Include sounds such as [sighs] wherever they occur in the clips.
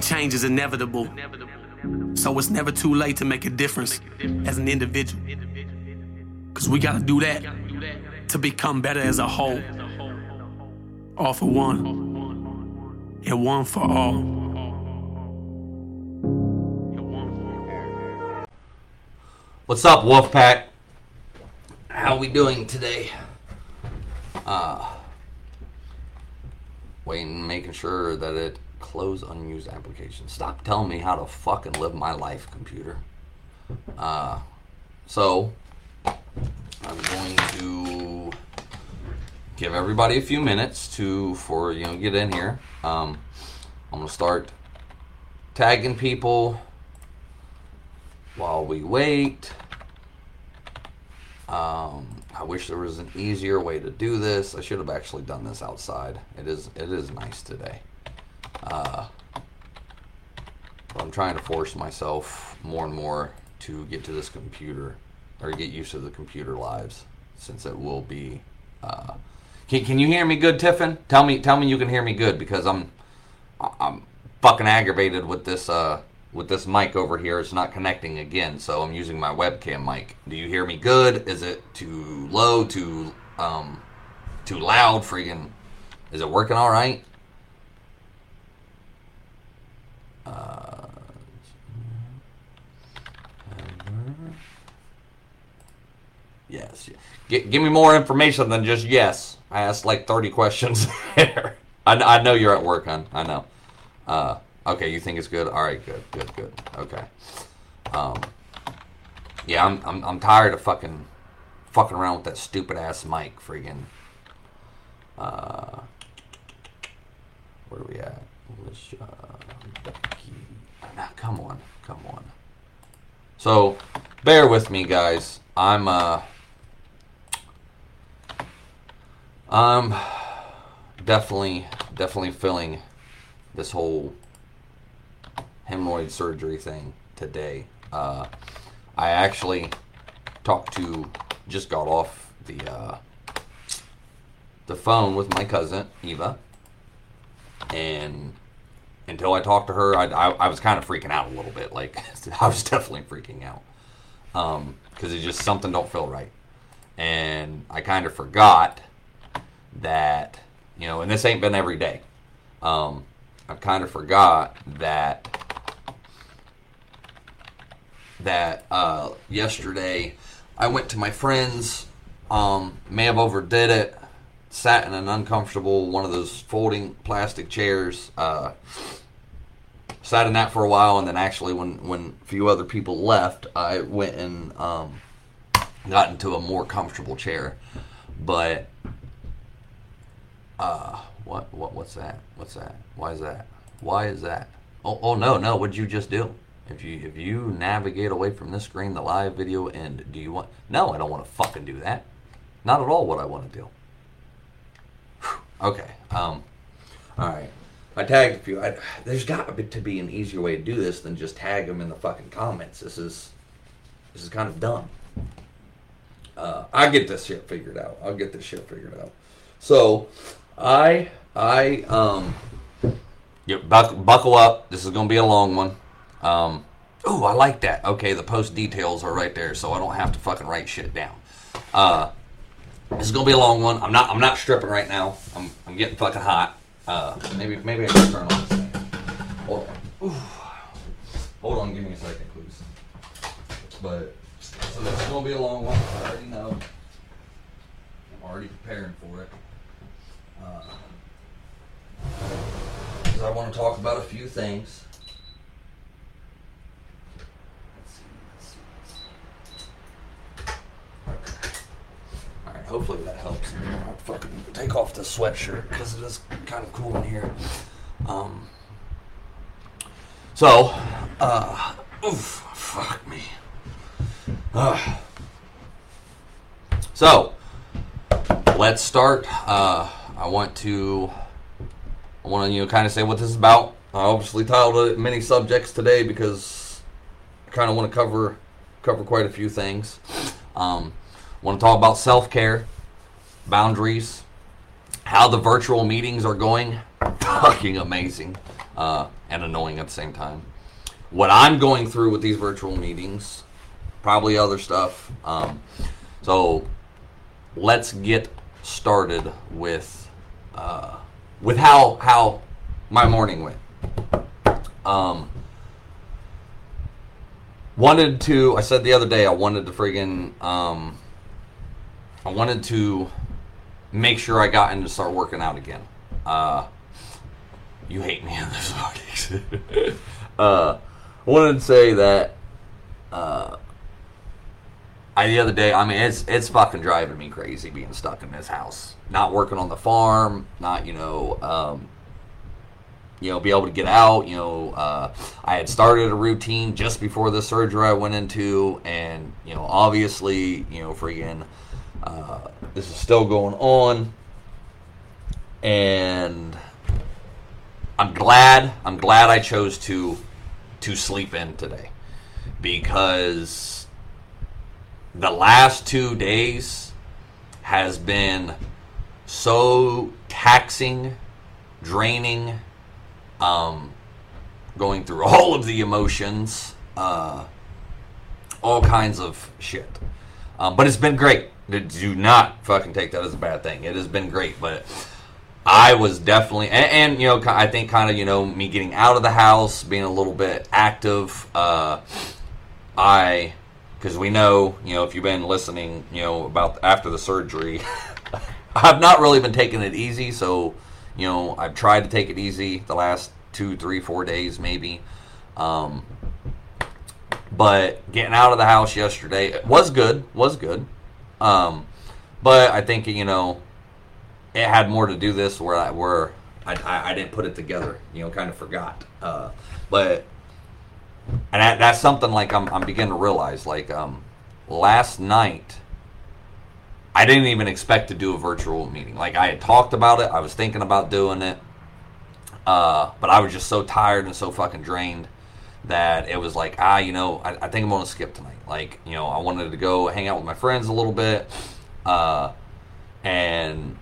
change is inevitable. So it's never too late to make a difference as an individual. Cause we gotta do that to become better as a whole. All for one, and one for all. What's up, Wolfpack? How we doing today? Uh, waiting, making sure that it close unused applications. Stop telling me how to fucking live my life, computer. Uh, so I'm going to give everybody a few minutes to for you know get in here. Um, I'm gonna start tagging people while we wait. Um, I wish there was an easier way to do this. I should have actually done this outside. It is it is nice today. Uh, I'm trying to force myself more and more to get to this computer or get used to the computer lives since it will be. Uh, can, can you hear me good, Tiffin? Tell me tell me you can hear me good because I'm I'm fucking aggravated with this uh with this mic over here. It's not connecting again, so I'm using my webcam mic. Do you hear me good? Is it too low? Too um too loud? Freaking is it working all right? Uh, yes. G- give me more information than just yes. I asked like 30 questions [laughs] there. I, I know you're at work, hon. I know. Uh, okay, you think it's good? All right, good, good, good. Okay. Um, yeah, I'm, I'm, I'm tired of fucking fucking around with that stupid ass mic, freaking. Uh, where are we at? Let's, uh. Now, come on, come on. So, bear with me, guys. I'm uh, I'm definitely, definitely feeling this whole hemorrhoid surgery thing today. Uh, I actually talked to, just got off the uh, the phone with my cousin Eva, and until I talked to her, I, I, I was kind of freaking out a little bit. Like [laughs] I was definitely freaking out because it's just something don't feel right, and I kind of forgot that you know, and this ain't been every day. Um, I kind of forgot that that uh, yesterday I went to my friend's. Um, may have overdid it. Sat in an uncomfortable one of those folding plastic chairs. Uh, sat in that for a while, and then actually, when when a few other people left, I went and um, got into a more comfortable chair. But uh, what what what's that? What's that? Why is that? Why is that? Oh oh no no! What'd you just do? If you if you navigate away from this screen, the live video end. Do you want? No, I don't want to fucking do that. Not at all. What I want to do. Whew. Okay. Um. All right. I tagged a few. I, there's got to be an easier way to do this than just tag them in the fucking comments. This is this is kind of dumb. Uh, I get this shit figured out. I'll get this shit figured out. So, I I um. Yep, buckle, buckle up. This is gonna be a long one. Um. oh, I like that. Okay, the post details are right there, so I don't have to fucking write shit down. Uh, this is gonna be a long one. I'm not. I'm not stripping right now. I'm. I'm getting fucking hot. Uh, maybe. Maybe I can turn on this thing. Hold on. Hold on. Give me a second, please. But so this is gonna be a long one. I already know. I'm already preparing for it. Because I want to talk about a few things. Hopefully that helps. I'll fucking take off the sweatshirt because it is kind of cool in here. Um, so, uh, oof, fuck me. Uh, so, let's start. Uh, I want to, I want to you know kind of say what this is about. I obviously titled it many subjects today because I kind of want to cover cover quite a few things. Um, want to talk about self care, boundaries, how the virtual meetings are going. [laughs] Fucking amazing. uh, and annoying at the same time. What I'm going through with these virtual meetings, probably other stuff. Um, so let's get started with uh, with how how my morning went. Um, wanted to. I said the other day I wanted to friggin' um, I wanted to make sure I got in to start working out again. Uh, you hate me in this [laughs] podcast. uh, I wanted to say that uh, I the other day. I mean, it's it's fucking driving me crazy being stuck in this house, not working on the farm, not you know. Um, you know, be able to get out. You know, uh, I had started a routine just before the surgery I went into, and you know, obviously, you know, freaking, uh, this is still going on, and I'm glad. I'm glad I chose to to sleep in today because the last two days has been so taxing, draining um, going through [laughs] all of the emotions, uh, all kinds of shit. Um, but it's been great. Do not fucking take that as a bad thing. It has been great, but I was definitely, and, and you know, I think kind of, you know, me getting out of the house, being a little bit active. Uh, I, because we know, you know, if you've been listening, you know, about after the surgery, [laughs] I've not really been taking it easy. So, you know, I've tried to take it easy the last two, three, four days maybe. Um, but getting out of the house yesterday was good, was good. Um, but I think you know it had more to do this where I where I, I, I didn't put it together. You know, kind of forgot. Uh, but and that, that's something like I'm I'm beginning to realize. Like um, last night I didn't even expect to do a virtual meeting. Like I had talked about it, I was thinking about doing it, uh, but I was just so tired and so fucking drained that it was like, ah, you know, I, I think I'm gonna skip tonight. Like, you know, I wanted to go hang out with my friends a little bit, uh, and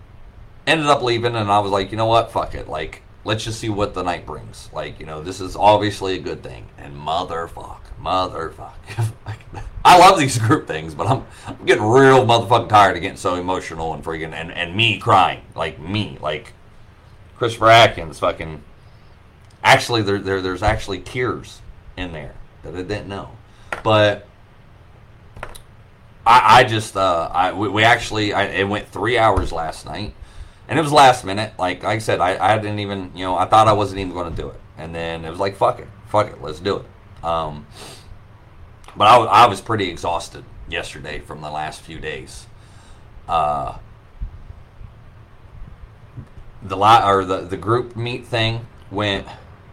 ended up leaving. And I was like, you know what, fuck it. Like, let's just see what the night brings. Like, you know, this is obviously a good thing. And motherfuck, motherfuck. [laughs] I love these group things, but I'm, I'm getting real motherfucking tired of getting so emotional and freaking and, and me crying. Like me. Like Christopher Atkins fucking actually there, there there's actually tears in there that I didn't know. But I, I just uh I we, we actually I, it went three hours last night and it was last minute. Like, like I said, I, I didn't even, you know, I thought I wasn't even going to do it. And then it was like, fuck it, fuck it, let's do it. Um, but I, I was pretty exhausted yesterday from the last few days. Uh, the li- or the the group meet thing went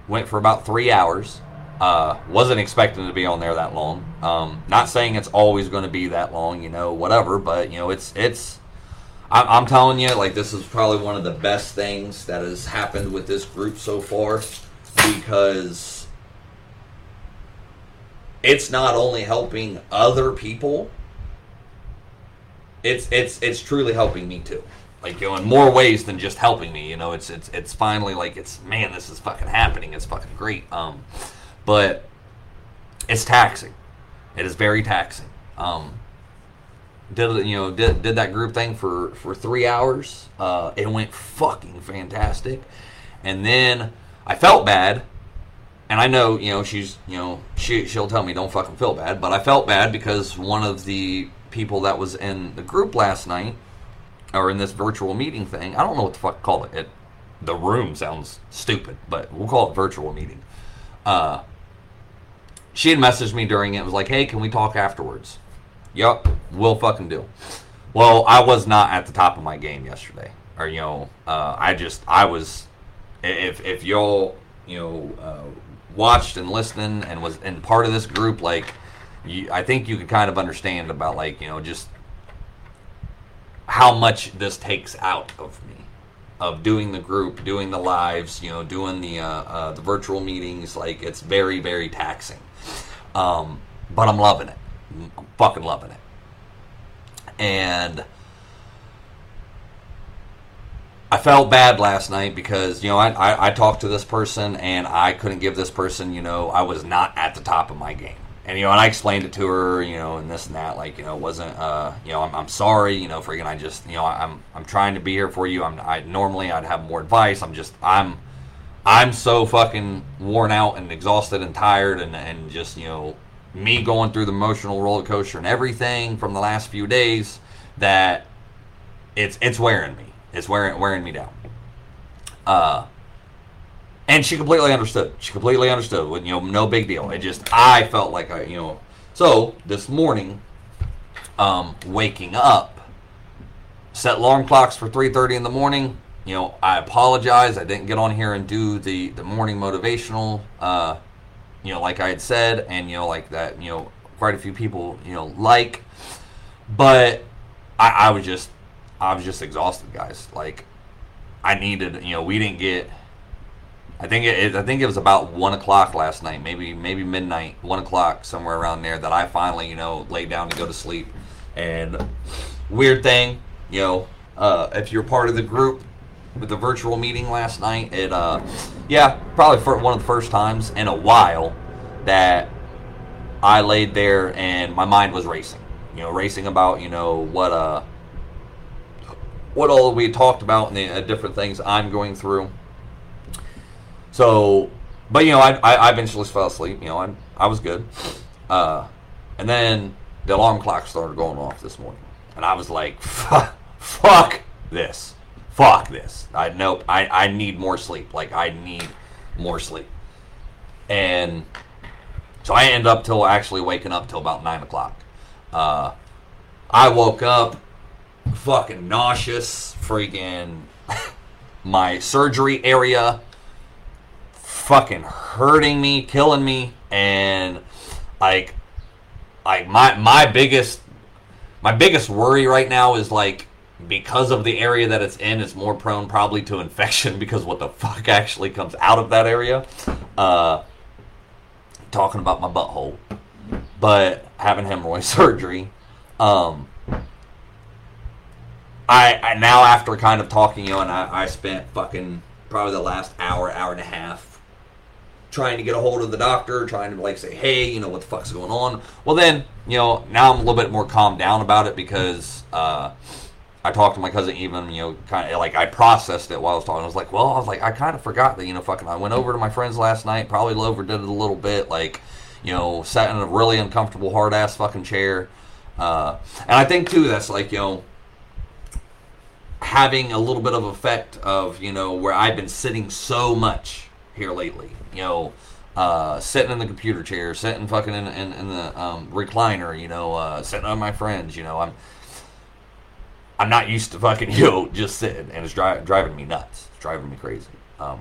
went for about three hours. Uh, wasn't expecting to be on there that long. Um, not saying it's always going to be that long, you know, whatever. But you know, it's it's I'm, I'm telling you, like this is probably one of the best things that has happened with this group so far because it's not only helping other people, it's it's it's truly helping me too. Like you know, in more ways than just helping me. You know, it's it's it's finally like it's man, this is fucking happening. It's fucking great. Um, but it's taxing. It is very taxing. Um, did you know did, did that group thing for for three hours. Uh, it went fucking fantastic. And then i felt bad. And i know you know she's you know she, she'll tell me don't fucking feel bad. But i felt bad because one of the people that was in the group last night or in this virtual meeting thing i don't know what the fuck to call it, it the room sounds stupid but we'll call it virtual meeting. Uh, she had messaged me during it and was like hey can we talk afterwards Yup, we'll fucking do. Well, I was not at the top of my game yesterday, or you know, uh, I just I was. If if y'all you know uh, watched and listened and was and part of this group, like, you, I think you could kind of understand about like you know just how much this takes out of me of doing the group, doing the lives, you know, doing the uh, uh, the virtual meetings. Like it's very very taxing, um, but I'm loving it. I'm fucking loving it. And I felt bad last night because you know I, I, I talked to this person and I couldn't give this person you know I was not at the top of my game and you know and I explained it to her you know and this and that like you know it wasn't uh you know I'm, I'm sorry you know freaking I just you know I'm I'm trying to be here for you I'm I normally I'd have more advice I'm just I'm I'm so fucking worn out and exhausted and tired and and just you know me going through the emotional roller coaster and everything from the last few days that it's it's wearing me. It's wearing wearing me down. Uh and she completely understood. She completely understood. With you know, no big deal. It just I felt like I you know. So this morning, um, waking up, set alarm clocks for three thirty in the morning. You know, I apologize. I didn't get on here and do the the morning motivational. Uh, you know, like I had said, and you know, like that. You know, quite a few people you know like, but I, I was just I was just exhausted, guys. Like I needed, you know, we didn't get. I think it, I think it was about one o'clock last night, maybe maybe midnight, one o'clock somewhere around there that I finally, you know, laid down to go to sleep. And weird thing, you know, uh, if you're part of the group with the virtual meeting last night, it uh, yeah, probably for one of the first times in a while that I laid there and my mind was racing. You know, racing about you know what uh what all we talked about and the uh, different things I'm going through. So, but you know, I, I, I eventually fell asleep. You know, I, I was good. Uh, and then the alarm clock started going off this morning, and I was like, fuck, fuck this, fuck this. I nope. I, I need more sleep. Like I need more sleep. And so I end up till actually waking up till about nine o'clock. Uh, I woke up fucking nauseous, freaking [laughs] my surgery area fucking hurting me, killing me, and like like my my biggest my biggest worry right now is like because of the area that it's in, it's more prone probably to infection [laughs] because what the fuck actually comes out of that area. Uh, talking about my butthole, but having hemorrhoid [laughs] surgery. Um, I, I now after kind of talking, you know, and I, I spent fucking probably the last hour, hour and a half trying to get a hold of the doctor, trying to like say, hey, you know, what the fuck's going on. Well, then, you know, now I'm a little bit more calmed down about it because uh, I talked to my cousin Eva, you know, kind of like I processed it while I was talking. I was like, well, I was like, I kind of forgot that, you know, fucking, I went over to my friend's last night, probably overdid it a little bit, like, you know, sat in a really uncomfortable, hard ass fucking chair. Uh, and I think too, that's like, you know, having a little bit of effect of you know where I've been sitting so much here lately. You know, uh, sitting in the computer chair, sitting fucking in, in, in the um, recliner. You know, uh, sitting on my friends. You know, I'm I'm not used to fucking [laughs] know just sitting, and it's dri- driving me nuts. It's driving me crazy. Um,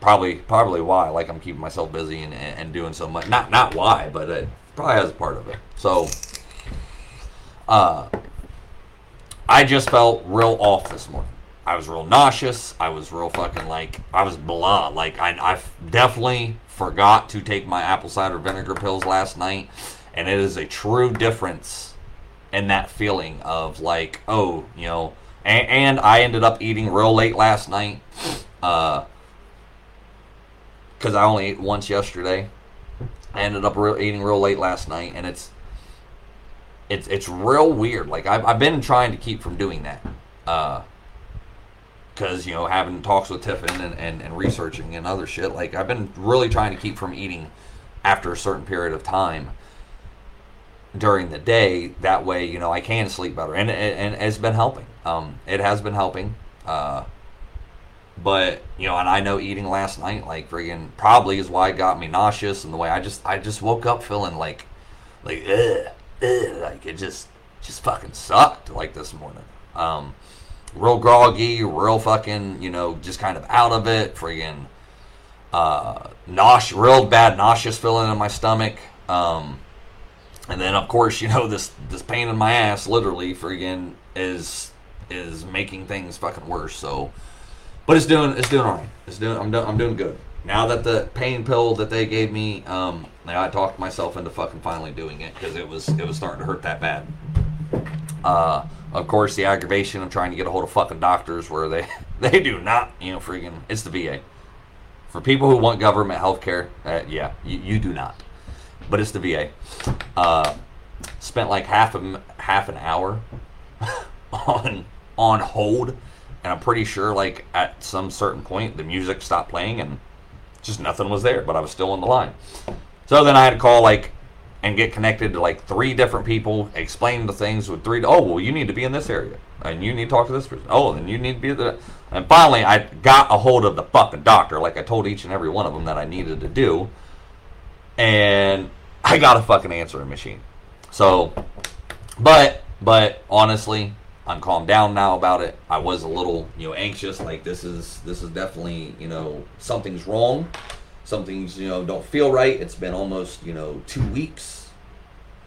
probably probably why like I'm keeping myself busy and, and doing so much. Not not why, but it probably has a part of it. So. Uh, I just felt real off this morning. I was real nauseous. I was real fucking like I was blah. Like I, I definitely forgot to take my apple cider vinegar pills last night, and it is a true difference in that feeling of like oh you know. And, and I ended up eating real late last night, uh, because I only ate once yesterday. I ended up eating real late last night, and it's it's it's real weird. Like I've, I've been trying to keep from doing that, because uh, you know having talks with Tiffin and, and, and researching and other shit. Like I've been really trying to keep from eating after a certain period of time during the day. That way, you know, I can sleep better, and and, and it's been helping. Um, it has been helping. Uh, but you know, and I know eating last night, like friggin' probably is why it got me nauseous, and the way I just I just woke up feeling like like ugh ugh, like it just just fucking sucked like this morning. Um, real groggy, real fucking, you know, just kind of out of it, friggin' uh, nauseous, real bad nauseous feeling in my stomach. Um, and then of course, you know, this this pain in my ass, literally, friggin' is is making things fucking worse. So, but it's doing it's doing alright. It's doing I'm doing I'm doing good now that the pain pill that they gave me, um, I talked myself into fucking finally doing it because it was it was starting to hurt that bad. Uh, of course, the aggravation of trying to get a hold of fucking doctors where they [laughs] They do not, you know, freaking. It's the VA. For people who want government health care, uh, yeah, you, you do not. But it's the VA. Uh, spent like half a half an hour [laughs] on on hold, and I'm pretty sure like at some certain point the music stopped playing and just nothing was there, but I was still on the line. So then I had to call like and get connected to like three different people, explain the things with three. Oh, well, you need to be in this area, and you need to talk to this person. Oh, then you need to be the. And finally, I got a hold of the fucking doctor, like I told each and every one of them that I needed to do, and I got a fucking answering machine. So, but but honestly, I'm calmed down now about it. I was a little you know anxious, like this is this is definitely you know something's wrong something's you know don't feel right. It's been almost you know two weeks,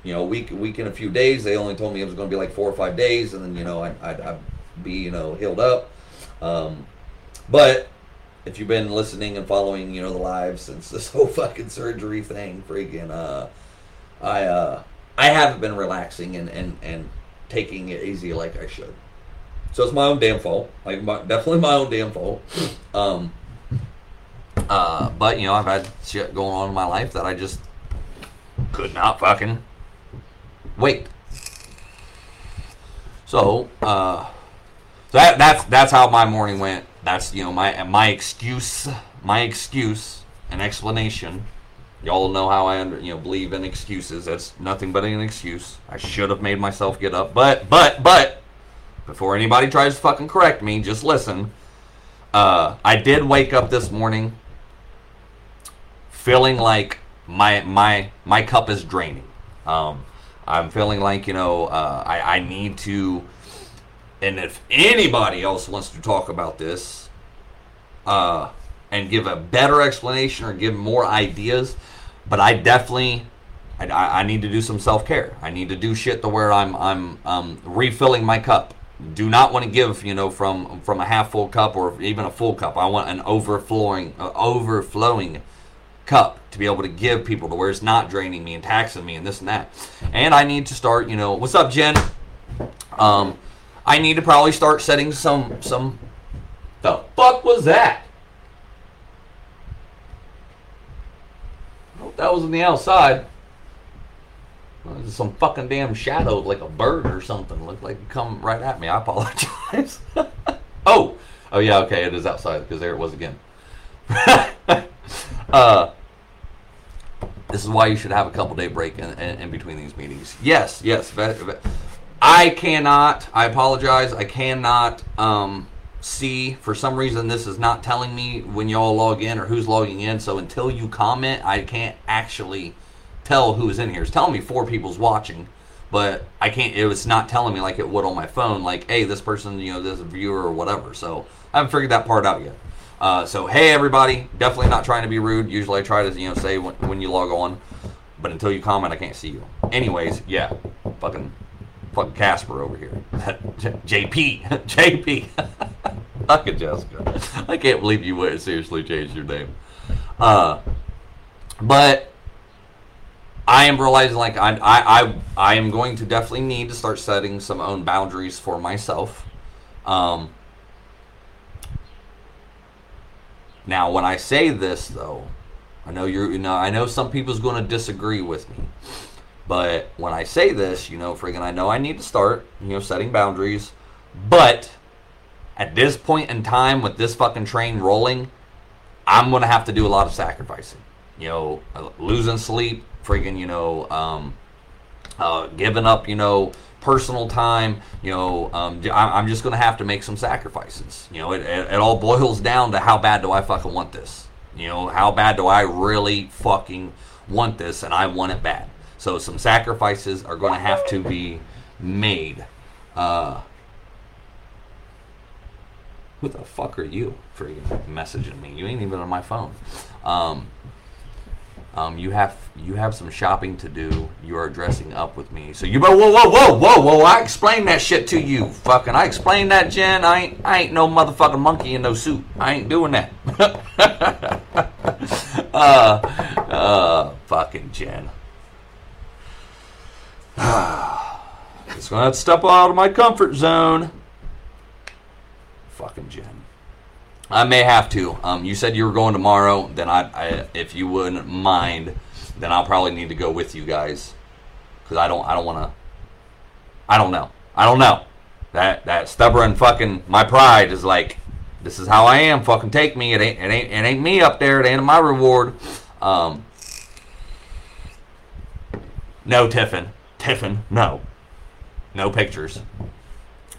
you know week week and a few days. They only told me it was going to be like four or five days, and then you know I, I'd, I'd be you know healed up. Um, but if you've been listening and following you know the live since this [laughs] whole fucking surgery thing, freaking uh, I uh I haven't been relaxing and and and taking it easy like I should. So it's my own damn fault. Like my, definitely my own damn fault. [sniffs] Um, uh, but you know, I've had shit going on in my life that I just could not fucking wait. So, uh, that that's that's how my morning went. That's you know my my excuse, my excuse, an explanation. Y'all know how I under, you know believe in excuses. That's nothing but an excuse. I should have made myself get up, but but but before anybody tries to fucking correct me, just listen. Uh, I did wake up this morning feeling like my my my cup is draining. Um, I'm feeling like you know uh, I I need to, and if anybody else wants to talk about this, uh, and give a better explanation or give more ideas, but I definitely. I, I need to do some self care. I need to do shit to where I'm I'm um, refilling my cup. Do not want to give you know from from a half full cup or even a full cup. I want an overflowing uh, overflowing cup to be able to give people to where it's not draining me and taxing me and this and that. And I need to start, you know, what's up, Jen? Um, I need to probably start setting some some. The fuck was that? Oh, that was on the outside. Some fucking damn shadow, like a bird or something, looked like it come right at me. I [laughs] apologize. oh, oh yeah, okay, it is outside because there it was again. [laughs] uh, this is why you should have a couple day break in, in, in between these meetings. Yes, yes. I cannot. I apologize. I cannot um, see. For some reason, this is not telling me when y'all log in or who's logging in. So until you comment, I can't actually tell who's in here. It's telling me four people's watching, but I can't. It was not telling me like it would on my phone. Like, hey, this person, you know, this viewer or whatever. So I haven't figured that part out yet. Uh, so hey everybody, definitely not trying to be rude. Usually I try to you know say when, when you log on, but until you comment, I can't see you. Anyways, yeah, fucking fucking Casper over here, JP, JP, fucking Jessica. I can't believe you would seriously changed your name. Uh, but I am realizing like I I I I am going to definitely need to start setting some own boundaries for myself. Um, Now, when I say this, though, I know you're, you know, I know some people's going to disagree with me, but when I say this, you know, friggin', I know I need to start, you know, setting boundaries, but at this point in time with this fucking train rolling, I'm to have to do a lot of sacrificing. You know, losing sleep, friggin', you know, um, uh, giving up, you know, personal time. You know, um, I'm just to have to make some sacrifices. You know, it, it, it all boils down to how bad do I fucking want this? You know, how bad do I really fucking want this and I want it bad? So some sacrifices are going to have to be made. Uh, who the fuck are you freaking messaging me? You ain't even on my phone. Um, um, you have you have some shopping to do. You are dressing up with me. So you whoa whoa whoa whoa whoa whoa! I explained that shit to you. Fucking I explained that, Jen. I ain't I ain't no motherfucking monkey in no suit. I ain't doing that. [laughs] uh, uh, fucking Jen. Just gonna have to step out of my comfort zone. Fucking Jen. I may have to. Um, you said you were going tomorrow. Then I, I, if you wouldn't mind, then I'll probably need to go with you guys because I don't, I don't want to. I don't know. I don't know. That that stubborn fucking my pride is like, this is how I am. Fucking take me. It ain't it ain't it ain't me up there. It ain't my reward. Um, no, Tiffin. Tiffin. No. No pictures.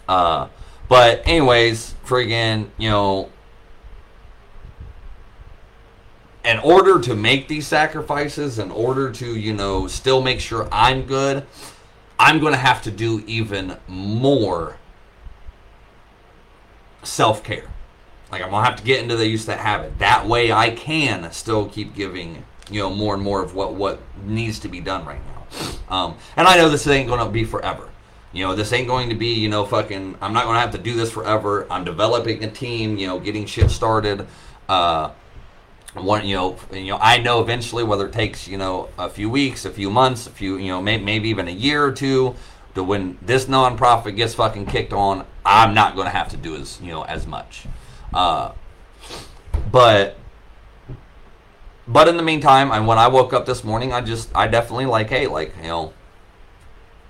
Uh, but anyways, friggin', you know, in order to make these sacrifices, in order to, you know, still make sure I'm good, I'm going to have to do even more self care. Like, I'm going to have to get into the use that habit. That way I can still keep giving, you know, more and more of what, what needs to be done right now. Um, and I know this ain't going to be forever. You know, this ain't going to be, you know, fucking, I'm not going to have to do this forever. I'm developing a team, you know, getting shit started. Uh, one you know you know I know eventually whether it takes you know a few weeks, a few months, a few you know may, maybe even a year or two to when this nonprofit gets fucking kicked on, I'm not going to have to do as you know as much. Uh, but but in the meantime, and when I woke up this morning, I just I definitely like hey like you know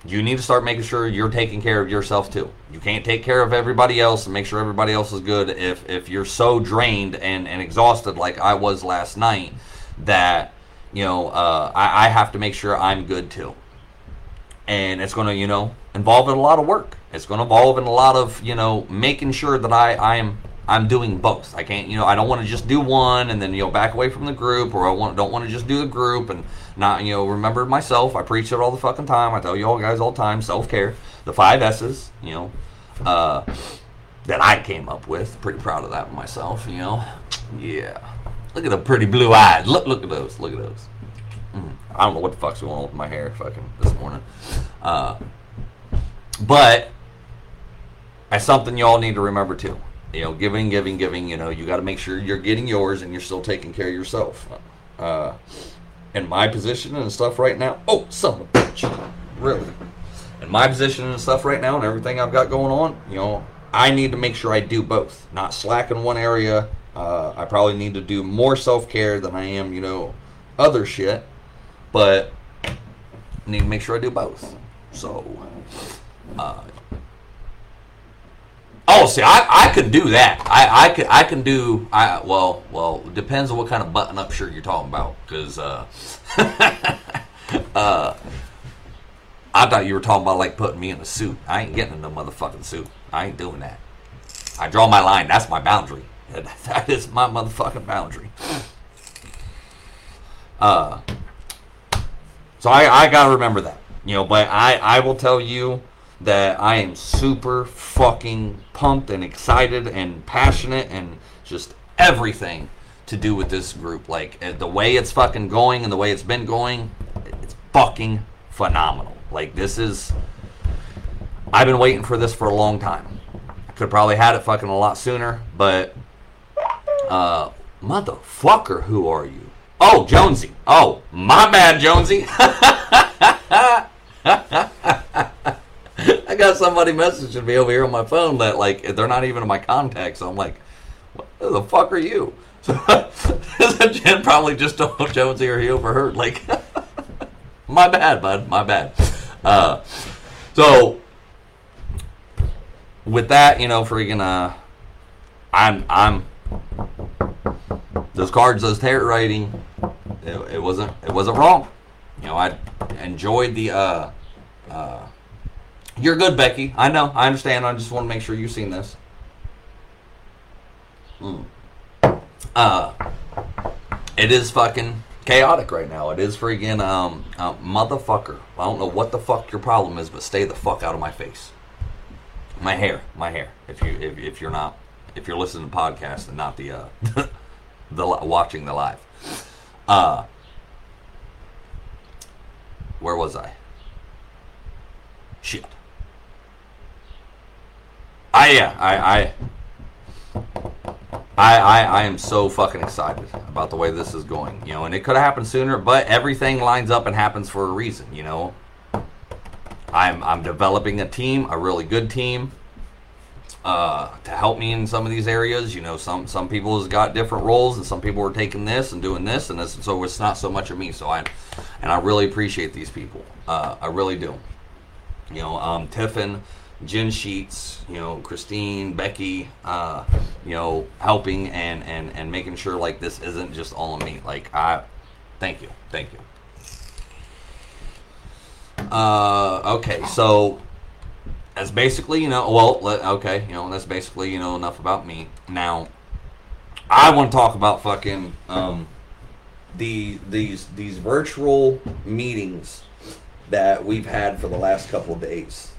you need to start making sure you're taking care of yourself too. You can't take care of everybody else and make sure everybody else is good if if you're so drained and, and exhausted like I was last night that you know uh, I, I have to make sure I'm good too. And it's to you know involve in a lot of work. It's to involve in a lot of you know making sure that I I am I'm doing both. I can't, you know, I don't want to just do one and then you know back away from the group, or I want don't want to just do the group and not, you know, remember myself. I preach it all the fucking time. I tell you all guys all the time, self care, the five S's, you know, uh, that I came up with. Pretty proud of that myself, you know. Yeah, look at the pretty blue eyes. Look, look at those. Look at those. Mm. I don't know what the fuck's going on with my hair, fucking this morning. Uh, but that's something y'all need to remember too you know, giving, giving, giving. You know, you got to make sure you're getting yours and you're still taking care of yourself. Uh, in my position and stuff right now, oh, son of a bitch, really. In my position and stuff right now and everything I've got going on, you know, I need to make sure I do both. Not slack in one area. Uh, I probably need to do more self care than I am, you know, other shit. But I need to make sure I do both. So, uh, Oh, see, I, I could do that. I, I could I can do. I well well depends on what kind of button up shirt you're talking about. Because uh, [laughs] uh, I thought you were talking about like putting me in a suit. I ain't getting in no motherfucking suit. I ain't doing that. I draw my line. That's my boundary. [laughs] That is my motherfucking boundary. Uh, so I I gotta remember that. You know, but I I will tell you that I am super fucking pumped and excited and passionate and just everything to do with this group. Like uh, the way it's fucking going and the way it's been going, it's fucking phenomenal. Like this is I've been waiting for this for a long time. I could have probably had it fucking a lot sooner, but uh motherfucker, who are you? Oh, Jonesy. Oh, my bad, Jonesy. [laughs] I got somebody messaging me over here on my phone that like they're not even in my contacts. So I'm like, what the fuck are you? [laughs] [laughs] So Jen probably just told [laughs] Jonesy or he overheard. Like, my bad, bud. My bad. Uh, so with that, you know, freaking, uh, I'm, I'm those cards, those tarot writing, it, it wasn't, it wasn't wrong. You know, I enjoyed the, uh, uh, you're good, Becky. I know. I understand. I just want to make sure you've seen this. Mm. Uh, it is fucking chaotic right now. It is freaking um, uh, motherfucker. I don't know what the fuck your problem is, but stay the fuck out of my face. My hair, my hair. If you if, if you're not if you're listening to podcast and not the uh, [laughs] the watching the live. Uh, where was I? Shit. I yeah, I I I, I, I am so fucking excited about the way this is going, you know, and it could have happened sooner, but everything lines up and happens for a reason, you know. I'm I'm developing a team, a really good team. uh, to help me in some of these areas. You know, some some people has got different roles, and some people are taking this and doing this, and this, and so it's not so much of me. So I, and I really appreciate these people. Uh, I really do. You know, um, Tiffin, Jen Sheets, you know, Christine, Becky, uh, you know, helping and and and making sure like this isn't just all on me. Like I, thank you, thank you. Uh, okay, so that's basically, you know, well, let, okay, you know, that's basically, you know, enough about me. Now, I want to talk about fucking um, the these these virtual meetings that we've had for the last couple of days.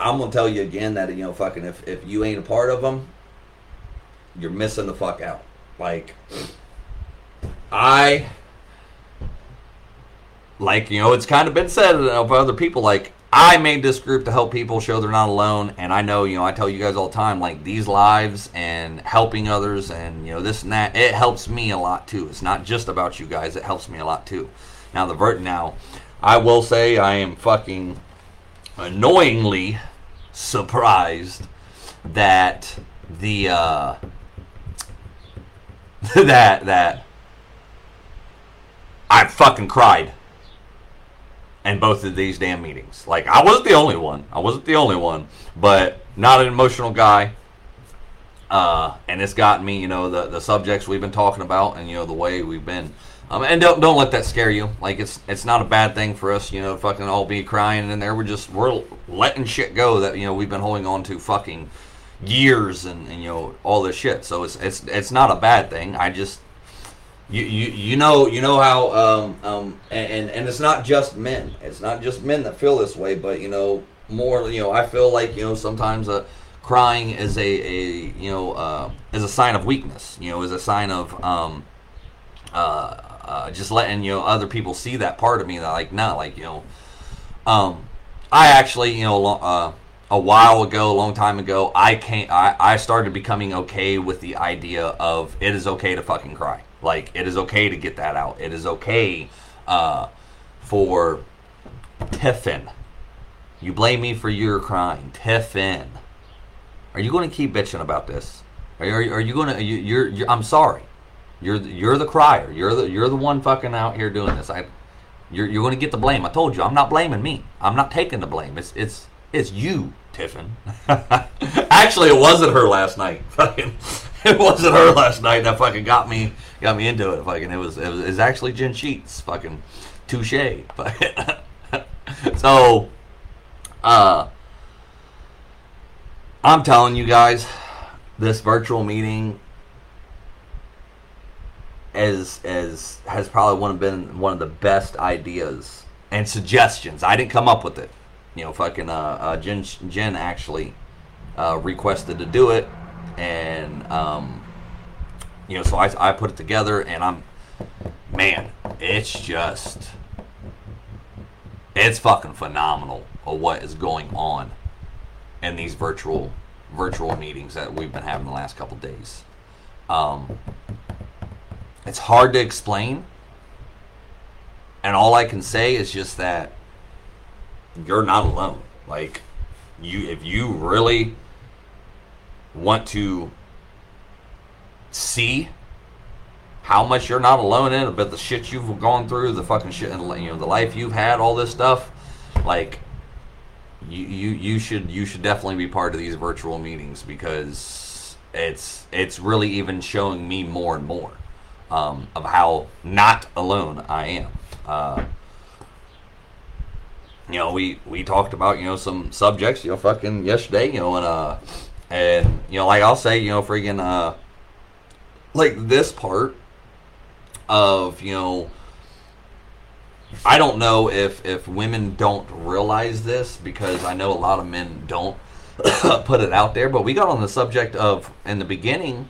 I'm gonna tell you again that you know, fucking, if if you ain't a part of them, you're missing the fuck out. Like, I like you know, it's kind of been said of other people like I made this group to help people show they're not alone. And I know, you know, I tell you guys all the time, like these lives and helping others and, you know, this and that, it helps me a lot too. It's not just about you guys, it helps me a lot too. Now, the vert, now, I will say I am fucking annoyingly surprised that the, uh, [laughs] that, that I fucking cried in both of these damn meetings. Like I wasn't the only one. I wasn't the only one, but not an emotional guy. Uh, and it's gotten me, you know, the the subjects we've been talking about, and you know the way we've been. Um, and don't don't let that scare you. Like it's it's not a bad thing for us, you know, fucking all be crying and there. We're just we're letting shit go that you know we've been holding on to fucking years and, and you know all this shit. So it's it's it's not a bad thing. I just you, you, you know you know how um, um, and, and it's not just men it's not just men that feel this way but you know more you know I feel like you know sometimes uh, crying is a, a you know uh, is a sign of weakness you know is a sign of um, uh, uh, just letting you know other people see that part of me that like not like you know um, I actually you know uh, a while ago, a long time ago, I can't. I, I started becoming okay with the idea of it is okay to fucking cry. Like it is okay to get that out. It is okay uh, for Tiffin. You blame me for your crying, Tiffin. Are you going to keep bitching about this? Are, are, are you going to? You, you're, you're. I'm sorry. You're you're the crier. You're the you're the one fucking out here doing this. I. You're, you're going to get the blame. I told you. I'm not blaming me. I'm not taking the blame. It's it's it's you, Tiffin. [laughs] Actually, it wasn't her last night. [laughs] Fucking, it wasn't her last night that fucking got me got me into it. Fucking, it was it was, it was actually Jen Sheets. Fucking, touche. [laughs] so, uh, I'm telling you guys, this virtual meeting as as has probably one of been one of the best ideas and suggestions. I didn't come up with it. You know, fucking uh, uh Jen Jen actually uh, requested to do it, and um, you know, so I I put it together, and I'm man, it's just it's fucking phenomenal of what is going on in these virtual virtual meetings that we've been having the last couple days. Um, it's hard to explain. And all I can say is just that you're not alone. Like you if you really want to see how much you're not alone in about the shit you've gone through, the fucking shit and you know, the life you've had, all this stuff, like you, you you should you should definitely be part of these virtual meetings because it's it's really even showing me more and more um, of how not alone I am. Uh, you know, we we talked about you know some subjects you know fucking yesterday you know and uh and you know like I'll say you know freaking uh like this part of you know I don't know if if women don't realize this because I know a lot of men don't [coughs] put it out there, but we got on the subject of in the beginning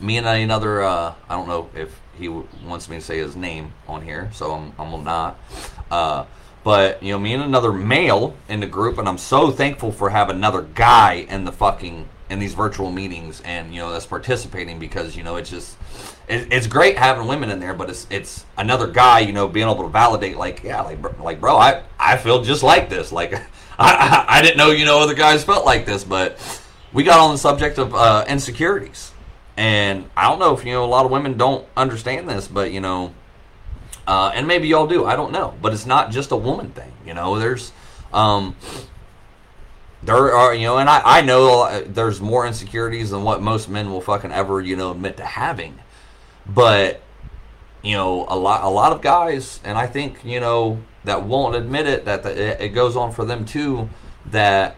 me and another uh, I don't know if he w- wants me to say his name on here, so I'm I'm not. Uh, but you know, me and another male in the group, and I'm so thankful for having another guy in the fucking in these virtual meetings and you know that's participating because you know it's just it, it's great having women in there but it's it's another guy you know being able to validate like yeah like bro- like bro I I feel just like this like [laughs] I I, I didn't know you know other guys felt like this but we got on the subject of uh, insecurities and I don't know if you know a lot of women don't understand this but you know uh, and maybe y'all do I don't know. But it's not just a woman thing you know there's um there are you know and I, I know uh, there's more insecurities than what most men will fucking ever you know admit to having. But you know a lot a lot of guys and i think you know that won't admit it that the, it goes on for them too that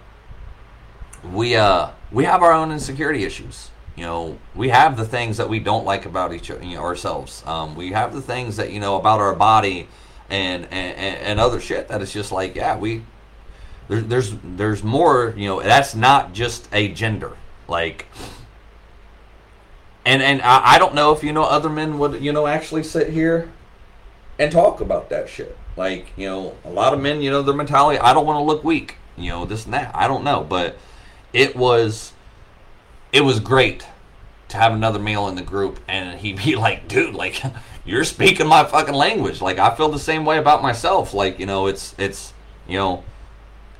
we uh we have our own insecurity issues you know we have the things that we don't like about each you know, ourselves. Um, we have the things that you know about our body and and, and other shit that it's just like yeah we there's there's there's more you know that's not just a gender like and and I, I don't know if you know other men would you know actually sit here and talk about that shit. Like you know a lot of men you know their mentality i don't want to look weak you know this and that i don't know but it was it was great to have another male in the group and he'd be [laughs] like dude like you're speaking my fucking language like i feel the same way about myself like you know it's it's you know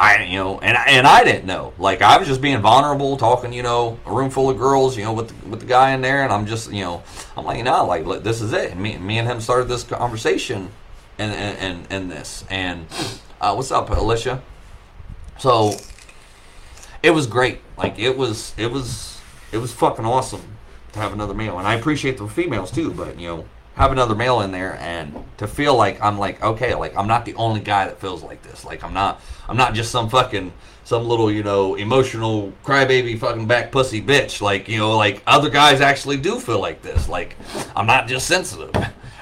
I you know, and and I didn't know. Like I was just being vulnerable, talking, you know, a room full of girls, you know, with the, with the guy in there, and I'm just, you know, I'm like, know, like this is it. And me, me and him started this conversation, and and, and this, and uh, what's up, Alicia? So it was great. Like it was, it was, it was fucking awesome to have another male, and I appreciate the females too. But you know, have another male in there and to feel like I'm like okay like I'm not the only guy that feels like this. Like I'm not I'm not just some fucking some little you know emotional crybaby fucking back pussy bitch. Like you know like other guys actually do feel like this. Like I'm not just sensitive.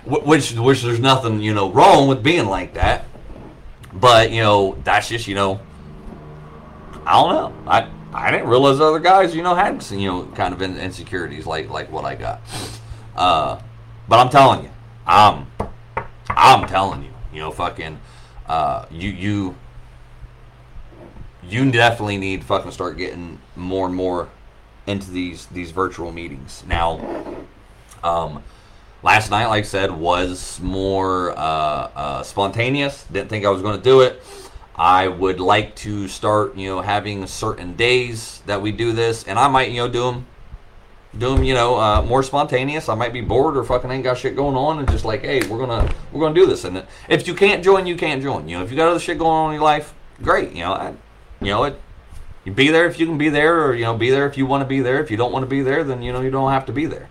Which which there's nothing you know wrong with being like that. But you know that's just you know I don't know. I I didn't realize other guys you know had you know kind of insecurities like like what I got uh but I'm telling you, I'm, I'm telling you, you know, fucking, uh, you, you, you definitely need fucking start getting more and more into these these virtual meetings. Now, um, last night, like I said, was more uh, uh, spontaneous. Didn't think I was going to do it. I would like to start, you know, having certain days that we do this, and I might, you know, do them do them, you know, uh, more spontaneous. I might be bored or fucking ain't got shit going on, and just like, hey, we're gonna we're gonna do this. And if you can't join, you can't join. You know, if you got other shit going on in your life, great. You know, I, you know it. You be there if you can be there, or you know, be there if you want to be there. If you don't want to be there, then you know you don't have to be there.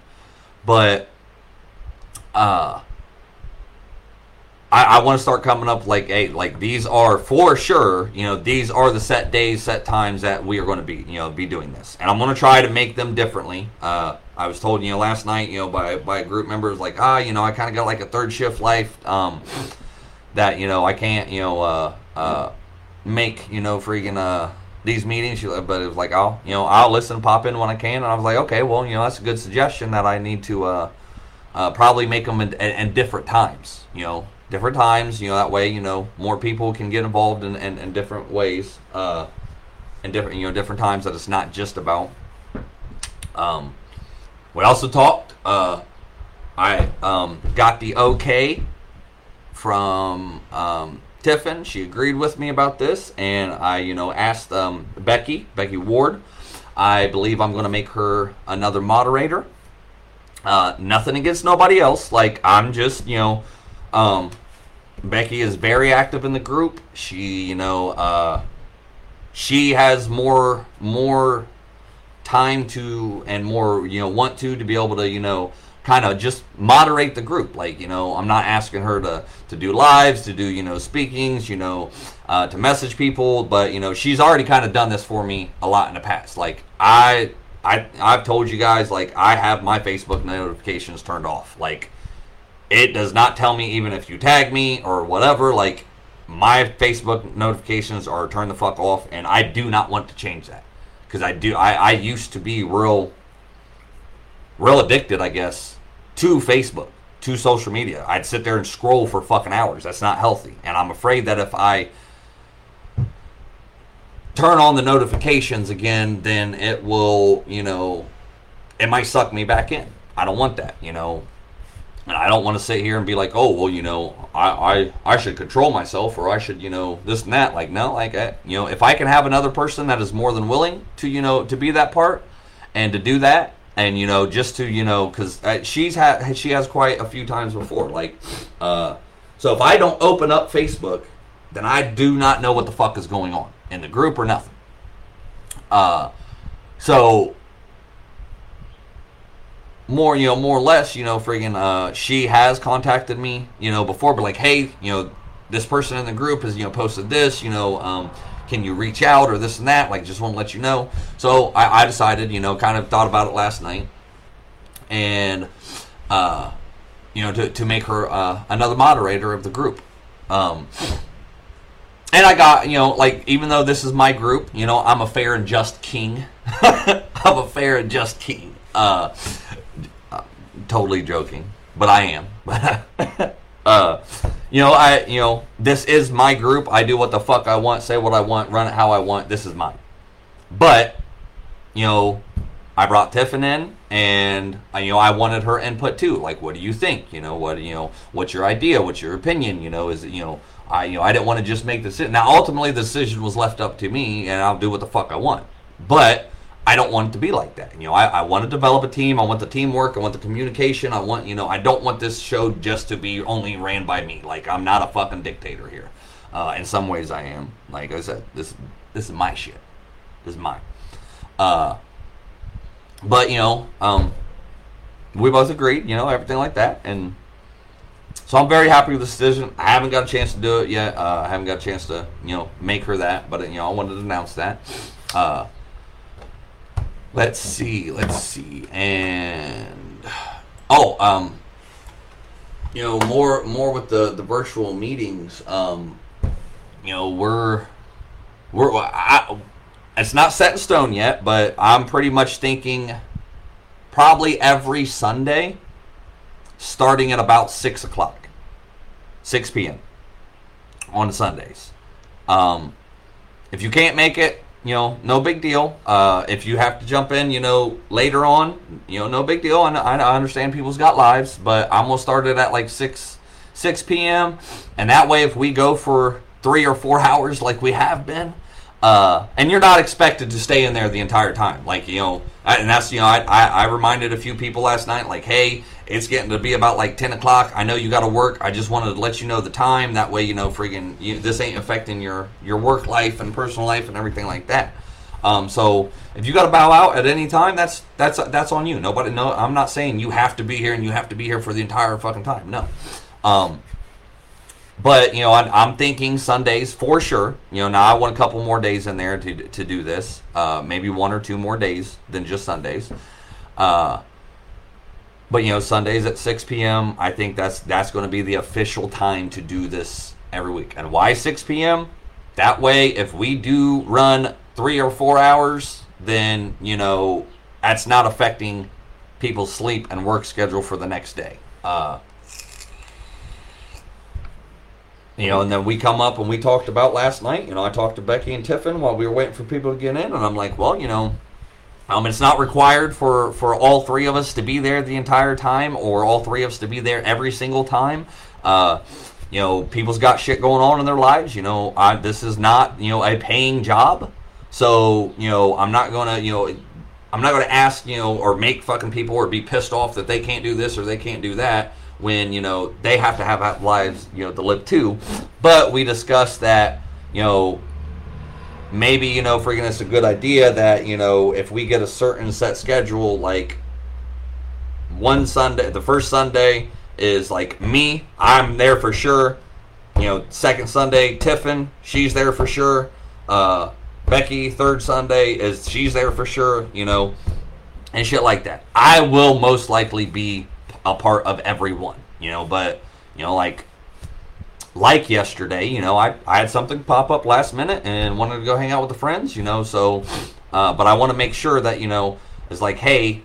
But, uh, I, I want to start coming up like, hey, like these are for sure. You know, these are the set days, set times that we are going to be, you know, be doing this, and I'm going to try to make them differently. Uh, I was told, you know, last night, you know, by by a group members, like, ah, you know, I kind of got like a third shift life, um, that you know, I can't, you know, uh, uh, make, you know, freaking uh these meetings, but it was like, I'll, you know, I'll listen, pop in when I can, and I was like, okay, well, you know, that's a good suggestion that I need to uh, uh probably make them in, in, in different times, you know different times. You know, that way, you know, more people can get involved in, in, in different ways, uh, in different, you know, different times that it's not just about. Um, we also talked. Uh, I um, got the okay from um, Tiffin. She agreed with me about this, and I, you know, asked um, Becky, Becky Ward. I believe I'm going to make her another moderator. Uh, nothing against nobody else. Like I'm just, you know, um, Becky is very active in the group. She, you know, uh, she has more more time to and more, you know, want to to be able to, you know, kind of just moderate the group. Like, you know, I'm not asking her to to do lives, to do, you know, speakings, you know, uh, to message people, but you know, she's already kind of done this for me a lot in the past. Like, I I I've told you guys like I have my Facebook notifications turned off. Like it does not tell me even if you tag me or whatever. Like my Facebook notifications are turned the fuck off, and I do not want to change that because I do. I, I used to be real, real addicted, I guess, to Facebook, to social media. I'd sit there and scroll for fucking hours. That's not healthy, and I'm afraid that if I turn on the notifications again, then it will, you know, it might suck me back in. I don't want that, you know. And I don't want to sit here and be like, oh, well, you know, I, I, I should control myself or I should, you know, this and that. Like, no, like, I, you know, if I can have another person that is more than willing to, you know, to be that part and to do that, and you know, just to, you know, because uh, she's had, she has quite a few times before. Like, uh, so if I don't open up Facebook, then I do not know what the fuck is going on in the group or nothing. Uh, so more, you know, more or less, you know, friggin', uh, she has contacted me, you know, before, but like, hey, you know, this person in the group has, you know, posted this, you know, um, can you reach out or this and that? Like, just want to let you know. So I, I decided, you know, kind of thought about it last night, and, uh, you know, to, to make her uh, another moderator of the group. Um, and I got, you know, like, even though this is my group, you know, I'm a fair and just king. I'm a fair and just king. Uh, totally joking, but I am. [laughs] uh, you know, I, you know, this is my group. I do what the fuck I want, say what I want, run it how I want. This is mine. But, you know, I brought Tiffin in, and uh, you know, I wanted her input too. Like, what do you think? You know, what you know, what's your idea? What's your opinion? You know, is it, you know, I you know, I didn't want to just make the decision. Now, ultimately, the decision was left up to me, and I'll do what the fuck I want. But I don't want it to be like that. You know, I, I want to develop a team. I want the teamwork. I want the communication. I want, you know, I don't want this show just to be only ran by me. Like I'm not a fucking dictator here. Uh, in some ways, I am. Like I said, this this is my shit. This is mine. Uh, but you know, um, we both agreed. You know, everything like that, and so I'm very happy with the decision. I haven't got a chance to do it yet. Uh, I haven't got a chance to, you know, make her that. But you know, I wanted to announce that. Uh, Let's see. Let's see. And [sighs] oh, um, you know, more more with the the virtual meetings. Um, you know, we're we're I, it's not set in stone yet, but I'm pretty much thinking probably every Sunday, starting at about six o'clock, six p.m. on Sundays. Um, if you can't make it, you know, no big deal. Uh, if you have to jump in, you know, later on, you know, no big deal. I, I understand people's got lives, but I'm gonna start it at like six six p.m. and that way, if we go for three or four hours like we have been, uh, and you're not expected to stay in there the entire time, like you know, and that's you know, I, I I reminded a few people last night, like, hey, it's getting to be about like 10 o'clock. I know you got to work. I just wanted to let you know the time. That way, you know, friggin', you, this ain't affecting your, your work life and personal life and everything like that. Um, so if you got to bow out at any time, that's that's that's on you. Nobody, no, I'm not saying you have to be here and you have to be here for the entire fucking time. No. Um, but you know, I'm, I'm, thinking Sundays for sure. You know, now I want a couple more days in there to to do this. Uh, maybe one or two more days than just Sundays. Uh, but you know, Sundays at 6 p.m. I think that's that's going to be the official time to do this every week. And why 6 p.m.? That way, if we do run three or four hours, then you know that's not affecting people's sleep and work schedule for the next day. Uh, you know, and then we come up and we talked about last night. You know, I talked to Becky and Tiffin while we were waiting for people to get in, and I'm like, well, you know, um, it's not required for, for all three of us to be there the entire time or all three of us to be there every single time. Uh, you know, people's got shit going on in their lives. You know, I, this is not, you know, a paying job. So, you know, I'm not going to, you know, I'm not going to ask, you know, or make fucking people or be pissed off that they can't do this or they can't do that when, you know, they have to have lives, you know, to live too. But we discussed that, you know, maybe you know freaking it's a good idea that you know if we get a certain set schedule like one sunday the first sunday is like me i'm there for sure. You know second sunday tiffin she's there for sure. Uh, becky third sunday is she's there for sure you know and shit like that. I will most likely be a part of every one you know but you know like like yesterday, you know, I, I had something pop up last minute and wanted to go hang out with the friends, you know, so, uh, but I want to make sure that, you know, it's like, hey,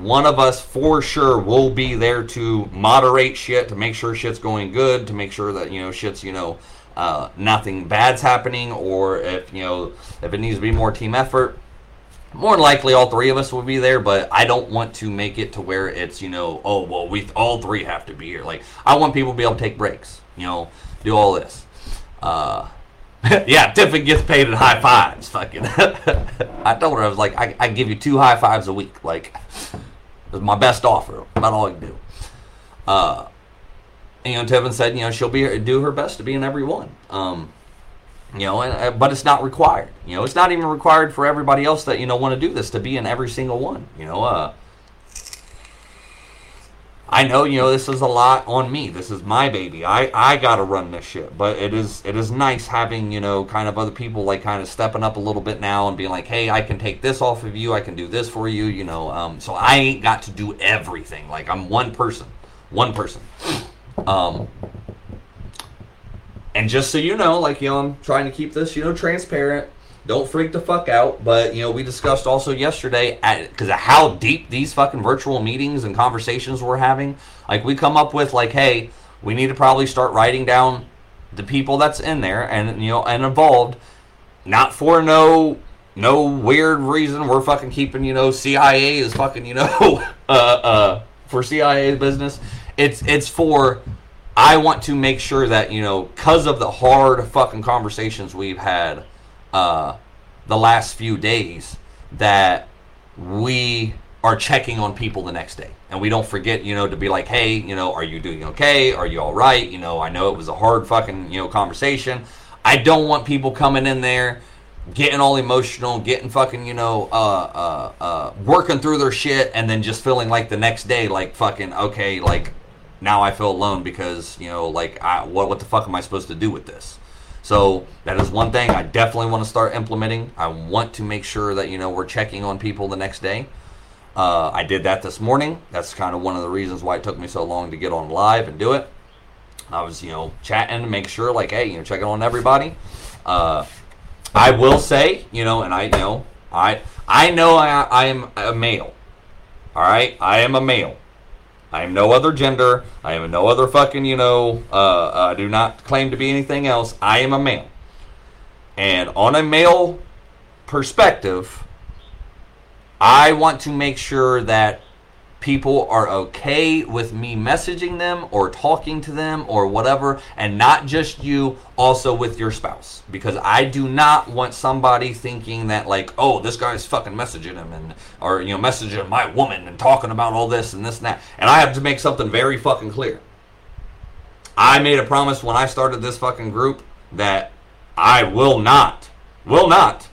one of us for sure will be there to moderate shit, to make sure shit's going good, to make sure that, you know, shit's, you know, uh, nothing bad's happening, or if you know if it needs to be more team effort, more than likely all three of us will be there. But I don't want to make it to where it's you know oh well we all three have to be here. Like I want people to be able to take breaks, you know, do all this. Uh, [laughs] yeah, Tiffany gets paid in high fives. Fucking, [laughs] I told her I was like I, I give you two high fives a week. Like, it's my best offer. About all I can do. Uh, you know, Tiffin said, you know, she'll be do her best to be in every one. Um, you know, and, uh, but it's not required. You know, it's not even required for everybody else that you know want to do this to be in every single one. You know, uh, I know, you know, this is a lot on me. This is my baby. I I gotta run this shit. But it is it is nice having you know kind of other people like kind of stepping up a little bit now and being like, hey, I can take this off of you. I can do this for you. You know, um, so I ain't got to do everything. Like I'm one person, one person. Um, and just so you know, like you know, I'm trying to keep this you know transparent. Don't freak the fuck out. But you know, we discussed also yesterday because of how deep these fucking virtual meetings and conversations we're having. Like we come up with like, hey, we need to probably start writing down the people that's in there and you know and involved, not for no no weird reason. We're fucking keeping you know CIA is fucking you know [laughs] uh uh for CIA business. It's it's for I want to make sure that you know because of the hard fucking conversations we've had uh, the last few days that we are checking on people the next day. And we don't forget you know to be like hey you know are you doing okay? Are you all right? You know i know it was a hard fucking you know conversation. I don't want people coming in there getting all emotional getting fucking you know uh uh uh working through their shit and then just feeling like the next day like fucking okay like now i feel alone because you know like I, what what the fuck am i supposed to do with this so that is one thing I definitely want to start implementing. I want to make sure that you know we're checking on people the next day. Uh, I did that this morning. That's kind of one of the reasons why it took me so long to get on live and do it. I was you know chatting to make sure like hey you know checking on everybody. Uh, I will say you know and I you know I I know I I am a male. All right, I am a male. I am no other gender. I am no other fucking, you know, uh, uh, do not claim to be anything else. I am a male. And on a male perspective, I want to make sure that people are okay with me messaging them or talking to them or whatever, and not just you, also with your spouse. Because I do not want somebody thinking that, like, oh, this guy's fucking messaging him and, or, you know, messaging my woman and talking about all this and this and that. And I have to make something very fucking clear. I made a promise when I started this fucking group that I will not, will not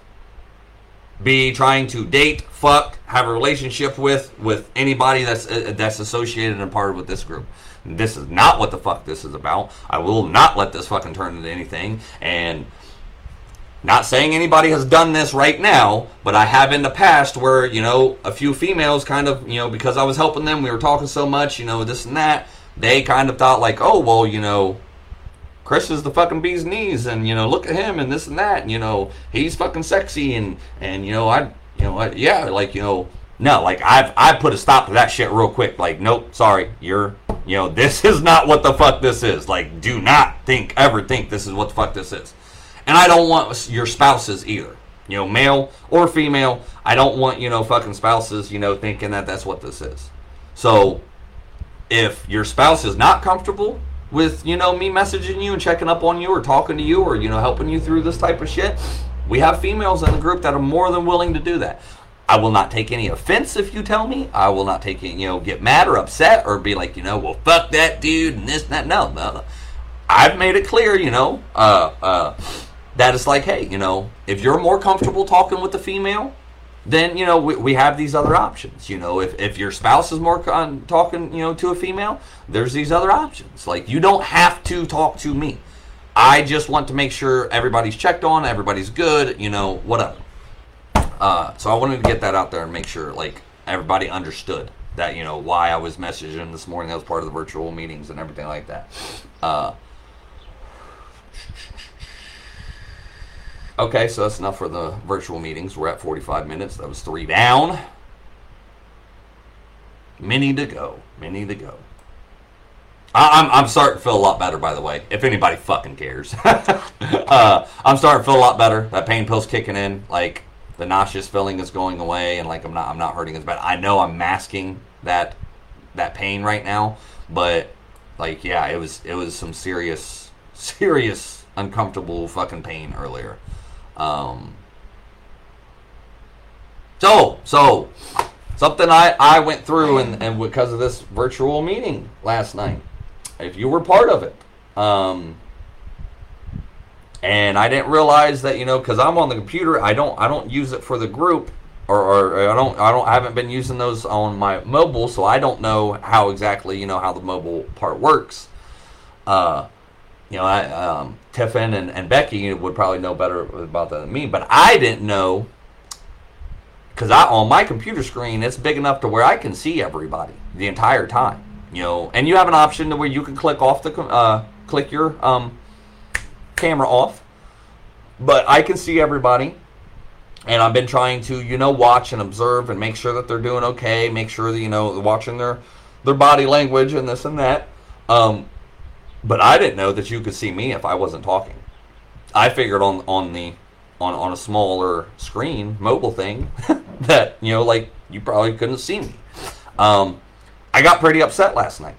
be trying to date, fuck, have a relationship with with anybody that's uh, that's associated and part with this group. This is not what the fuck this is about. I will not let this fucking turn into anything. And not saying anybody has done this right now, but I have in the past where you know a few females kind of you know because I was helping them, we were talking so much, you know this and that. They kind of thought like, oh well, you know Chris is the fucking bee's knees, and you know, look at him and this and that, and you know, he's fucking sexy, and and you know, I, you know, I, yeah, like you know, no, like I've I put a stop to that shit real quick. Like, nope, sorry, you're, you know, [laughs] this is not what the fuck this is. Like, do not think ever think this is what the fuck this is, and I don't want your spouses either. You know, male or female, I don't want you know fucking spouses, you know, thinking that that's what this is. So, if your spouse is not comfortable with you know me messaging you and checking up on you or talking to you or you know helping you through this type of shit we have females in the group that are more than willing to do that. I will not take any offense if you tell me. I will not take any you know get mad or upset or be like you know well fuck that dude and this and that. No no. I've made it clear you know uh uh that it's like hey you know if you're more comfortable talking with the female then you know we, we have these other options. You know if, if your spouse is more con- talking you know to a female there's these other options. Like you don't have to talk to me. I just want to make sure everybody's checked on everybody's good you know whatever. Uh, so i wanted to get that out there and make sure like everybody understood that you know why i was messaging this morning. That was part of the virtual meetings and everything like that. Uh, Okay, so that's enough for the virtual meetings. We're at 45 minutes. That was three down. Many to go. Many to go. I, I'm, I'm starting to feel a lot better, by the way. If anybody fucking cares, [laughs] uh, I'm starting to feel a lot better. That pain pill's kicking in. Like the nauseous feeling is going away, and like I'm not I'm not hurting as bad. I know I'm masking that that pain right now, but like yeah, it was it was some serious [laughs] serious uncomfortable fucking pain earlier. Um, so so something I, I went through and, and because of this virtual meeting last night if you were part of it. Um, and I didn't realize that you know because I'm on the computer, I don't I don't use it for the group, or, or I don't I don't I haven't been using those on my mobile, so I don't know how exactly you know how the mobile part works. Uh, you know, I, um, Tiffin and, and Becky would probably know better about that than me, but I didn't know because I on my computer screen it's big enough to where I can see everybody the entire time you know, and you have an option to where you can click off the uh, click your um, camera off. But I can see everybody, and I've been trying to you know watch and observe and make sure that they're doing okay. Make sure that you know watching their their body language and this and that. Um, but I didn't know that you could see me if I wasn't talking. I figured on on the on on a smaller screen mobile thing [laughs] that you know like you probably couldn't see me. Um, I got pretty upset last night.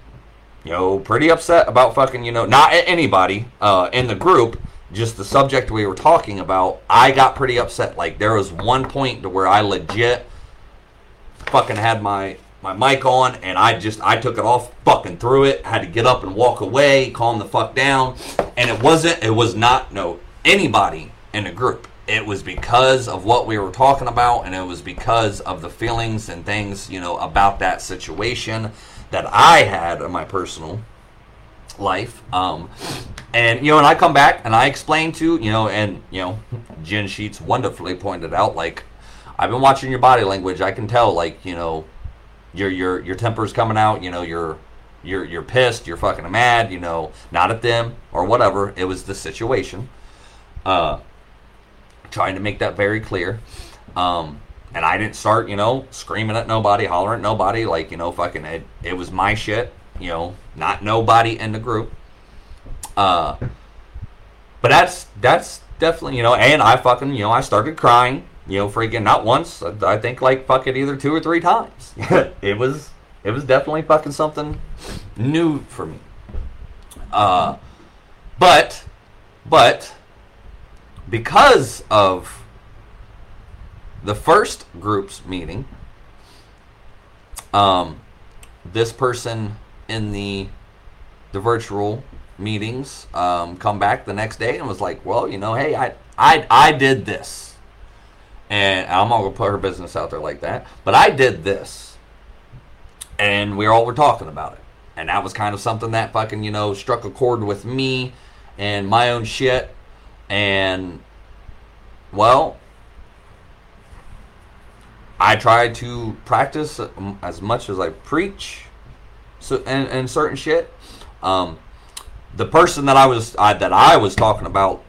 You know, pretty upset about fucking, you know, not anybody uh, in the group, just the subject we were talking about. I got pretty upset. Like, there was one point to where I legit fucking had my my mic on and I just I took it off, fucking threw it, had to get up and walk away, calm the fuck down. And it wasn't it was not no anybody in the group. It was because of what we were talking about, and it was because of the feelings and things, you know, about that situation that I had in my personal life. Um, and you know, and I come back and I explain to you know, and you know, Jen Sheets wonderfully pointed out like I've been watching your body language. I can tell like you know, your your your temper's coming out. You know, you're you're you're pissed. You're fucking mad. You know, not at them or whatever. It was the situation. Uh, trying to make that very clear. Um, and I didn't start, you know, screaming at nobody, hollering at nobody. Like, you know, fucking, it, it was my shit, you know, not nobody in the group. Uh, but that's, that's definitely, you know, and I fucking, you know, I started crying, you know, freaking not once, I think like fucking either two or three times. [laughs] it was, it was definitely fucking something new for me. Uh, but, but, because of the first group's meeting, um, this person in the the virtual meetings um, come back the next day and was like, "Well, you know, hey, I I I did this," and I'm not gonna put her business out there like that, but I did this, and we all were talking about it, and that was kind of something that fucking you know struck a chord with me and my own shit. And, well, I try to practice as much as I preach so, and, and certain shit. Um, the person that I was I, that I was talking about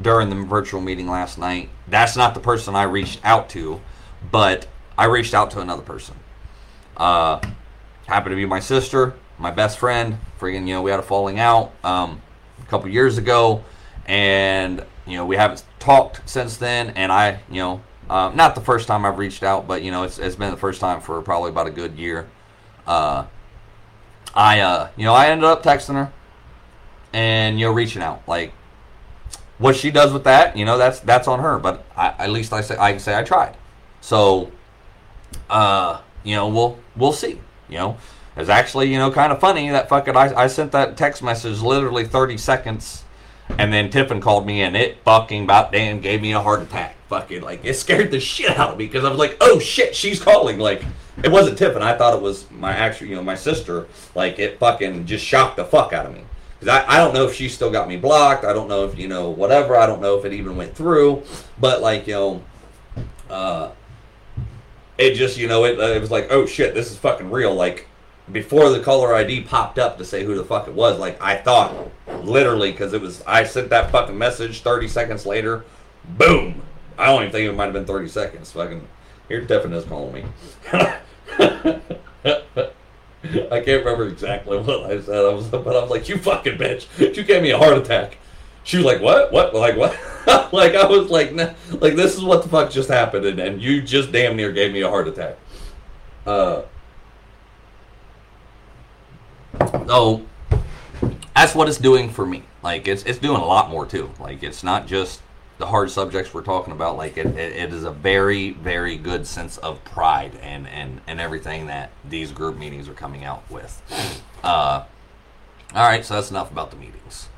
during the virtual meeting last night, that's not the person I reached out to, but I reached out to another person. Uh, happened to be my sister, my best friend. Freaking, you know, we had a falling out um, a couple years ago and you know we haven't talked since then. And I, you know, uh, not the first time I've reached out, but you know it's it's been the first time for probably about a good year. Uh, I, uh, you know, I ended up texting her and you know reaching out like what she does with that, you know, that's that's on her. But I, at least I say I can say I tried. So, uh, you know, we'll we'll see. You know, it's actually you know kind of funny that fucking I, I sent that text message literally 30 seconds and then Tiffin called me and it fucking about damn gave me a heart attack. Fucking like it scared the shit out of me because I was like, oh shit, she's calling. Like it wasn't Tiffin. I thought it was my actual, you know, my sister. Like it fucking just shocked the fuck out of me. Cause I, I don't know if she still got me blocked. I don't know if you know whatever. I don't know if it even went through. But like you know, uh, it just you know it, it was like oh shit, this is fucking real. Like before the caller ID popped up to say who the fuck it was, like I thought literally because it was I sent that fucking message 30 seconds later, boom. I don't even think it might have been 30 seconds. Fucking here, Tiffin is calling me. [laughs] I can't remember exactly what I said. I was, but I was like, "You fucking bitch! You gave me a heart attack." She was like, "What? What? Like what?" [laughs] like I was like, nah, "Like this is what the fuck just happened," and, and you just damn near gave me a heart attack. Uh. Oh, that's what it's doing for me. Like it's it's doing a lot more too. Like it's not just the hard subjects we're talking about. Like it, it, it is a very very good sense of pride and and and everything that these group meetings are coming out with. [clears throat] Uh, all right, so that's enough about the meetings.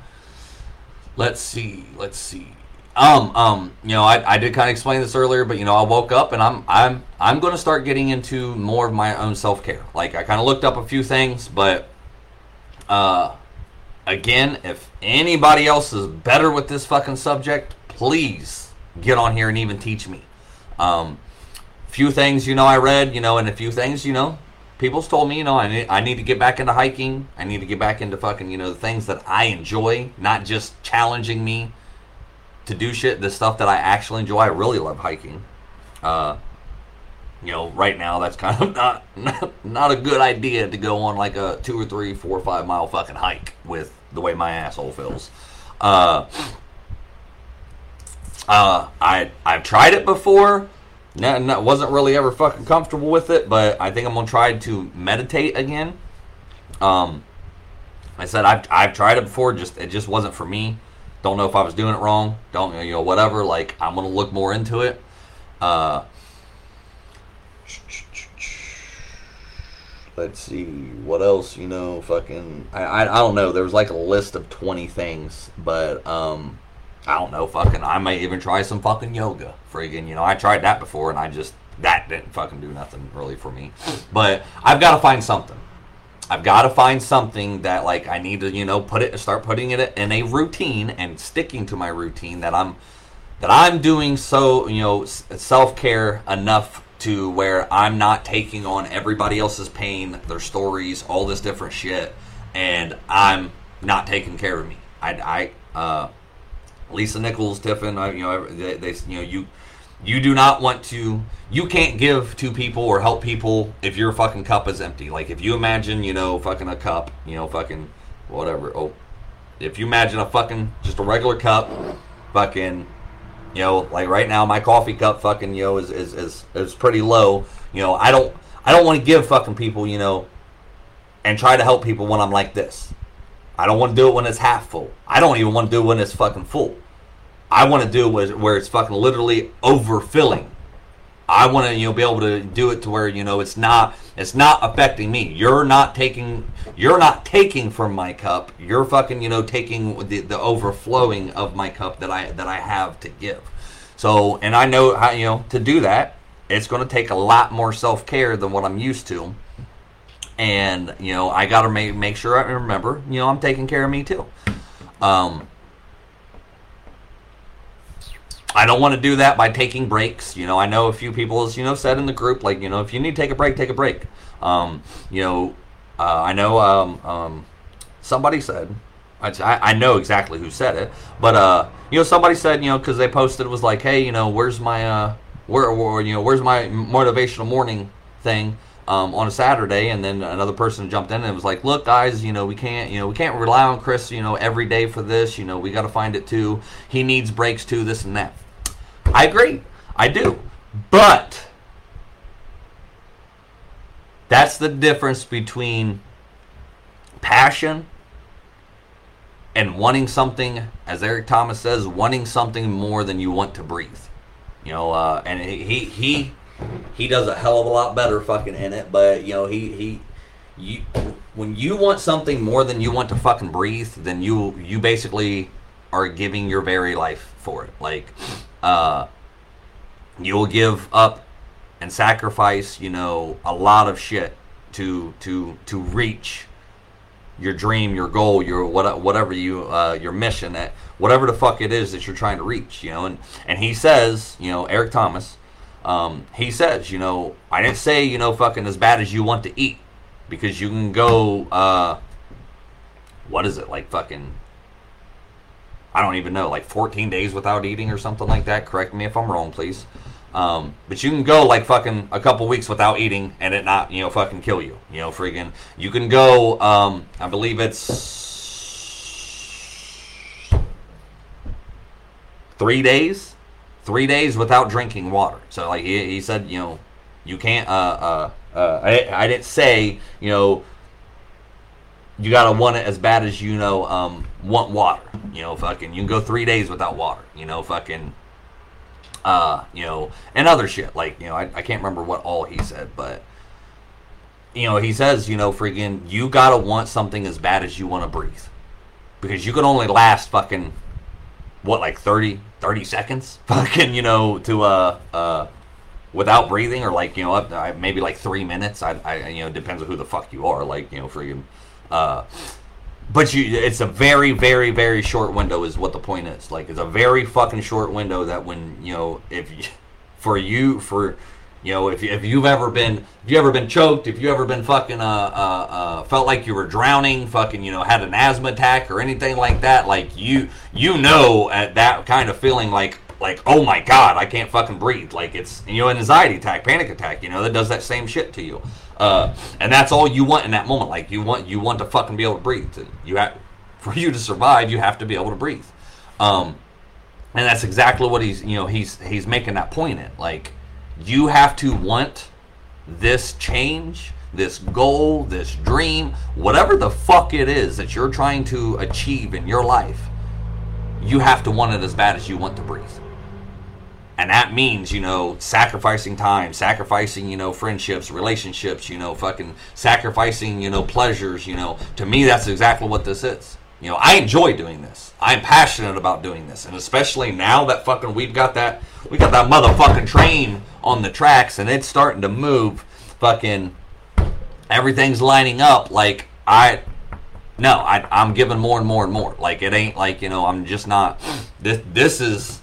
Let's see. Let's see. Um, um, you know, I, I did kind of explain this earlier, but you know, I woke up and I'm I'm I'm going to start getting into more of my own self care. Like I kind of looked up a few things, but uh, again, if anybody else is better with this fucking subject, please get on here and even teach me. Um, few things, you know, I read, you know, and a few things, you know, people's told me, you know, I need, I need to get back into hiking. I need to get back into fucking, you know, the things that I enjoy, not just challenging me to do shit, the stuff that I actually enjoy. I really love hiking. Uh, you know, right now that's kind of [laughs] not, not not a good idea to go on like a two or three, four or five mile fucking hike with the way my asshole feels. Uh, uh, I I've tried it before. No, wasn't really ever fucking comfortable with it, but I think I'm gonna try to meditate again. Um, I said I've I've tried it before, just it just wasn't for me. Don't know if I was doing it wrong. Don't you know whatever. Like I'm gonna look more into it. Uh, let's see what else you know fucking I, I, I don't know there was like a list of 20 things but um i don't know fucking i may even try some fucking yoga. Friggin you know i tried that before and i just that didn't fucking do nothing really for me. But i've got to find something. I've got to find something that like i need to you know put it start putting it in a routine and sticking to my routine that i'm that i'm doing so you know self-care enough to where I'm not taking on everybody else's pain, their stories, all this different shit, and I'm not taking care of me. I, I uh, Lisa Nichols, Tiffin, I, you know, they, they, you know, you, you do not want to, you can't give to people or help people if your fucking cup is empty. Like if you imagine, you know, fucking a cup, you know, fucking whatever. Oh, if you imagine a fucking just a regular cup, fucking you know, like right now, my coffee cup fucking you know is is is, is pretty low. You know, I don't I don't want to give fucking people you know, and try to help people when I'm like this. I don't want to do it when it's half full. I don't even want to do it when it's fucking full. I want to do it where it's fucking literally overfilling. I want to you know be able to do it to where you know it's not it's not affecting me. You're not taking you're not taking from my cup. You're fucking you know taking the, the overflowing of my cup that I that I have to give. So and I know how you know to do that. It's going to take a lot more self care than what I'm used to. And you know I got to make make sure I remember you know I'm taking care of me too. Um, I don't want to do that by taking breaks. You know, I know a few people, as you know, said in the group, like, you know, if you need to take a break, take a break. Um, you know, uh, I know um, um, somebody said, I, I know exactly who said it, but, uh, you know, somebody said, you know, because they posted, was like, hey, you know, where's my, uh, where, where, you know, where's my motivational morning thing? Um, on a Saturday, and then another person jumped in and was like, "Look, guys, you know we can't, you know we can't rely on Chris, you know, every day for this. You know we got to find it too. He needs breaks too, this and that." I agree. I do. But that's the difference between passion and wanting something, as Eric Thomas says, wanting something more than you want to breathe. You know, uh, and he he he does a hell of a lot better fucking in it. But you know, he he you when you want something more than you want to fucking breathe, then you you basically are giving your very life for it. Like uh, you'll give up and sacrifice, you know, a lot of shit to to to reach your dream, your goal, your what, whatever you uh, your mission that whatever the fuck it is that you're trying to reach, you know. And and he says, you know, Eric Thomas, um, he says, you know, I didn't say, you know, fucking as bad as you want to eat, because you can go, uh, what is it like, fucking I don't even know, like 14 days without eating or something like that. Correct me if I'm wrong, please. Um, but you can go like fucking a couple weeks without eating and it not, you know, fucking kill you. You know, freaking. You can go. Um, I believe it's three days, three days without drinking water. So like he, he said, you know, you can't. Uh, uh, uh, I, I didn't say, you know, you gotta want it as bad as you know um, want water. You know, fucking, you can go three days without water. You know, fucking, uh, you know, and other shit. Like, you know, I, I can't remember what all he said, but you know, he says, you know, freaking, you gotta want something as bad as you want to breathe, because you can only last fucking what like 30, 30 seconds, [laughs] fucking, you know, to uh uh without breathing or like you know up maybe like three minutes. I, I you know depends on who the fuck you are. Like you know, freaking uh, but you, it's a very, very, very short window. Is what the point is. Like, it's a very fucking short window that when you know, if you, [laughs] for you, for you know, if, if you've ever been, if you ever been choked, if you ever been fucking, uh, uh, uh, felt like you were drowning, fucking, you know, had an asthma attack or anything like that, like you, you know, at that kind of feeling, like, like, oh my god, I can't fucking breathe. Like it's, you know, an anxiety attack, panic attack, you know, that does that same shit to you. Uh, and that's all you want in that moment. Like you want you want to fucking be able to breathe. You have [laughs] for you to survive, you have to be able to breathe. Um, and that's exactly what he's you know he's he's making that point in. Like you have to want this change, this goal, this dream, whatever the fuck it is that you're trying to achieve in your life. You have to want it as bad as you want to breathe and that means you know sacrificing time sacrificing you know friendships relationships you know fucking sacrificing you know pleasures you know to me that's exactly what this is you know i enjoy doing this. I'm passionate about doing this. And especially now that fucking we've got that we got that motherfucking train on the tracks and it's starting to move. Fucking everything's lining up. Like i no I, i'm giving more and more and more. Like it ain't like you know i'm just not this this is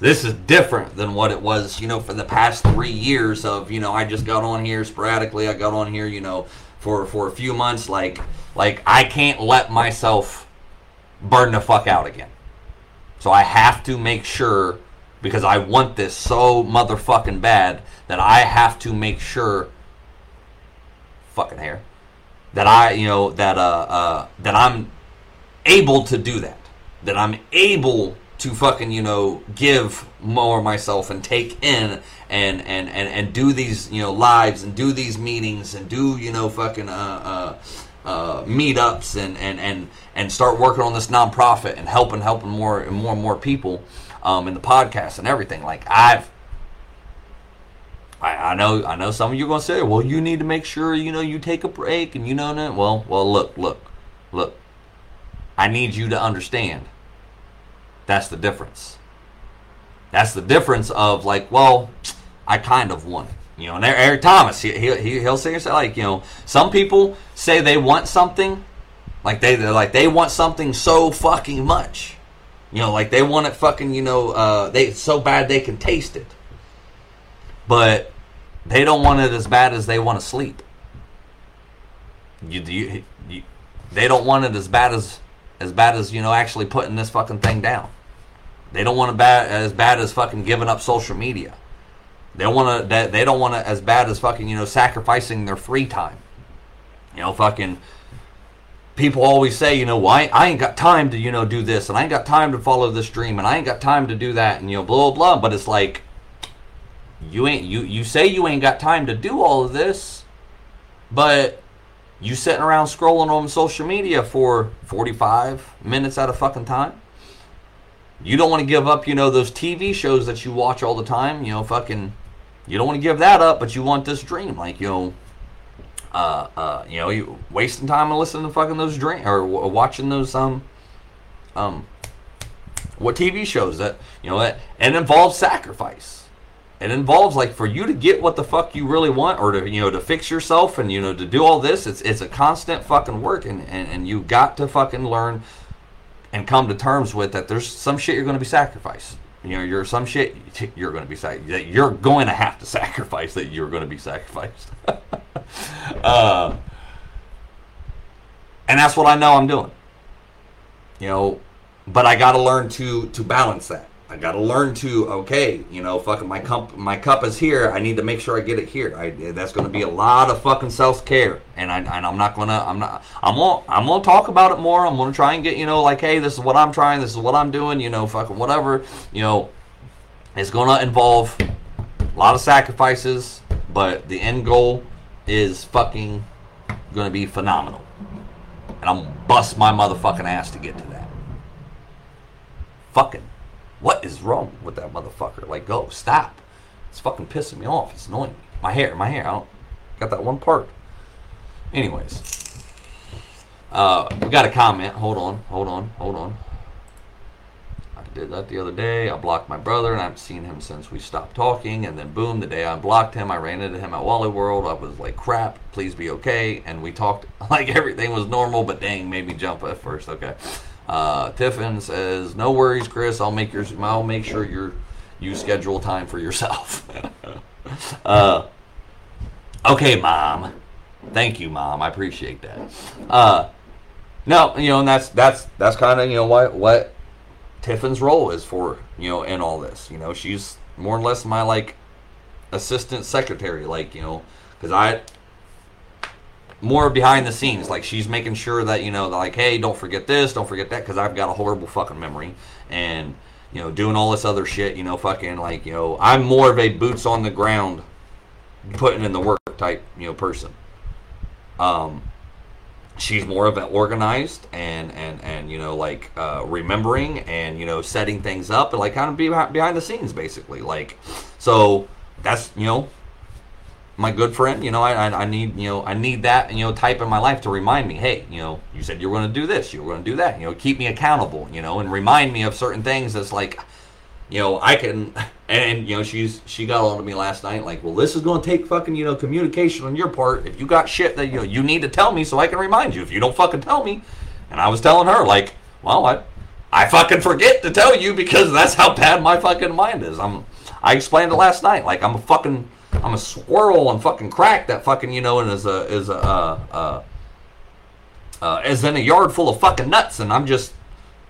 this is different than what it was, you know, for the past three years of, you know, I just got on here sporadically. I got on here, you know, for for a few months. Like, like I can't let myself burn the fuck out again. So I have to make sure because I want this so motherfucking bad that I have to make sure. Fucking hair. That I, you know, that uh, uh, that I'm able to do that. That I'm able to fucking you know give more myself and take in and and and and do these you know lives and do these meetings and do you know fucking uh, uh, uh, meetups and and and and start working on this nonprofit and helping helping more and more and more people um, in the podcast and everything. Like I've. I, I know, I know. Some of you are gonna say, "Well, you need to make sure you know you take a break," and you know that. Well, well, look, look, look. I need you to understand that's the difference. That's the difference of like, well, I kind of want it. You know, and Eric Thomas, he, he, he'll say, like, you know, some people say they want something, like they like they want something so fucking much. You know, like they want it fucking, you know, uh, they so bad they can taste it. But they don't want it as bad as they want to sleep. You, you, you, they don't want it as bad as as bad as you know actually putting this fucking thing down. They don't want it bad as bad as fucking giving up social media. They want to. They don't want it as bad as fucking you know sacrificing their free time. You know, fucking people always say, you know, well, I, I ain't got time to you know do this, and I ain't got time to follow this dream, and I ain't got time to do that, and you know, blah blah. blah. But it's like you ain't you you say you ain't got time to do all of this, but you sitting around scrolling on social media for 45 minutes at a fucking time you don't want to give up, you know, those TV shows that you watch all the time. You know, fucking, you don't want to give that up, but you want this dream. Like, you know, uh, uh, you know, you wasting time and listening to fucking those dream or w- watching those um, um, what TV shows that you know that and involves sacrifice. It involves like for you to get what the fuck you really want, or to you know to fix yourself and you know to do all this. It's it's a constant fucking work, and and, and you got to fucking learn and come to terms with that there's some shit you're going to be sacrificed. You know, you're some shit you're going to be sac- that you're going to have to [laughs] sacrifice that you're going to be sacrificed. [laughs] uh, and that's what I know I'm doing. You know, but I got to learn to to balance that. I gotta learn to okay, you know, fucking my cup my cup is here. I need to make sure I get it here. I, that's gonna be a lot of fucking self care, and I and I'm not gonna I'm not I'm gonna I'm gonna talk about it more. I'm gonna try and get you know like hey, this is what I'm trying. This is what I'm doing. You know, fucking whatever. You know, it's gonna involve a lot of sacrifices, but the end goal is fucking gonna be phenomenal, and I'm gonna bust my motherfucking ass to get to that. Fucking what is wrong with that motherfucker? Like, go, stop. It's fucking pissing me off. It's annoying me. My hair, my hair. I don't got that one part. Anyways, uh, we got a comment. Hold on, hold on, hold on. I did that the other day. I blocked my brother, and I haven't seen him since we stopped talking. And then, boom, the day I blocked him, I ran into him at Wally World. I was like, crap, please be okay. And we talked [laughs] like everything was normal, but dang, made me jump at first. Okay. Uh, Tiffin says, "No worries, Chris. I'll make your I'll make sure you you schedule time for yourself." [laughs] uh, okay, mom. Thank you, mom. I appreciate that. Uh, no, you know, and that's that's that's kind of you know what what Tiffin's role is for you know in all this. You know, she's more or less my like assistant secretary, like you know, because I more behind the scenes. Like she's making sure that you know, like, hey, don't forget this, don't forget that, because I've got a horrible fucking memory, and you know, doing all this other shit. You know, fucking like you know, I'm more of a boots on the ground, putting in the work type you know person. Um, she's more of an organized and and and you know like uh, remembering and you know setting things up and like kind of be behind the scenes basically like so that's you know my good friend, you know, I, I, need, you know, I need that, you know, type in my life to remind me, hey, you know, you said you were going to do this, you were going to do that, you know, keep me accountable, you know, and remind me of certain things that's like, you know, I can, and, you know, she's, she got on to me last night, like, well, this is going to take fucking, you know, communication on your part. If you got shit that, you know, you need to tell me so I can remind you. If you don't fucking tell me, and I was telling her, like, well, I, I fucking forget to tell you because that's how bad my fucking mind is. I'm, I explained it last night, like, I'm a fucking, I'm a squirrel on fucking crack that fucking you know and is a is a uh, uh, uh, is in a yard full of fucking nuts and I'm just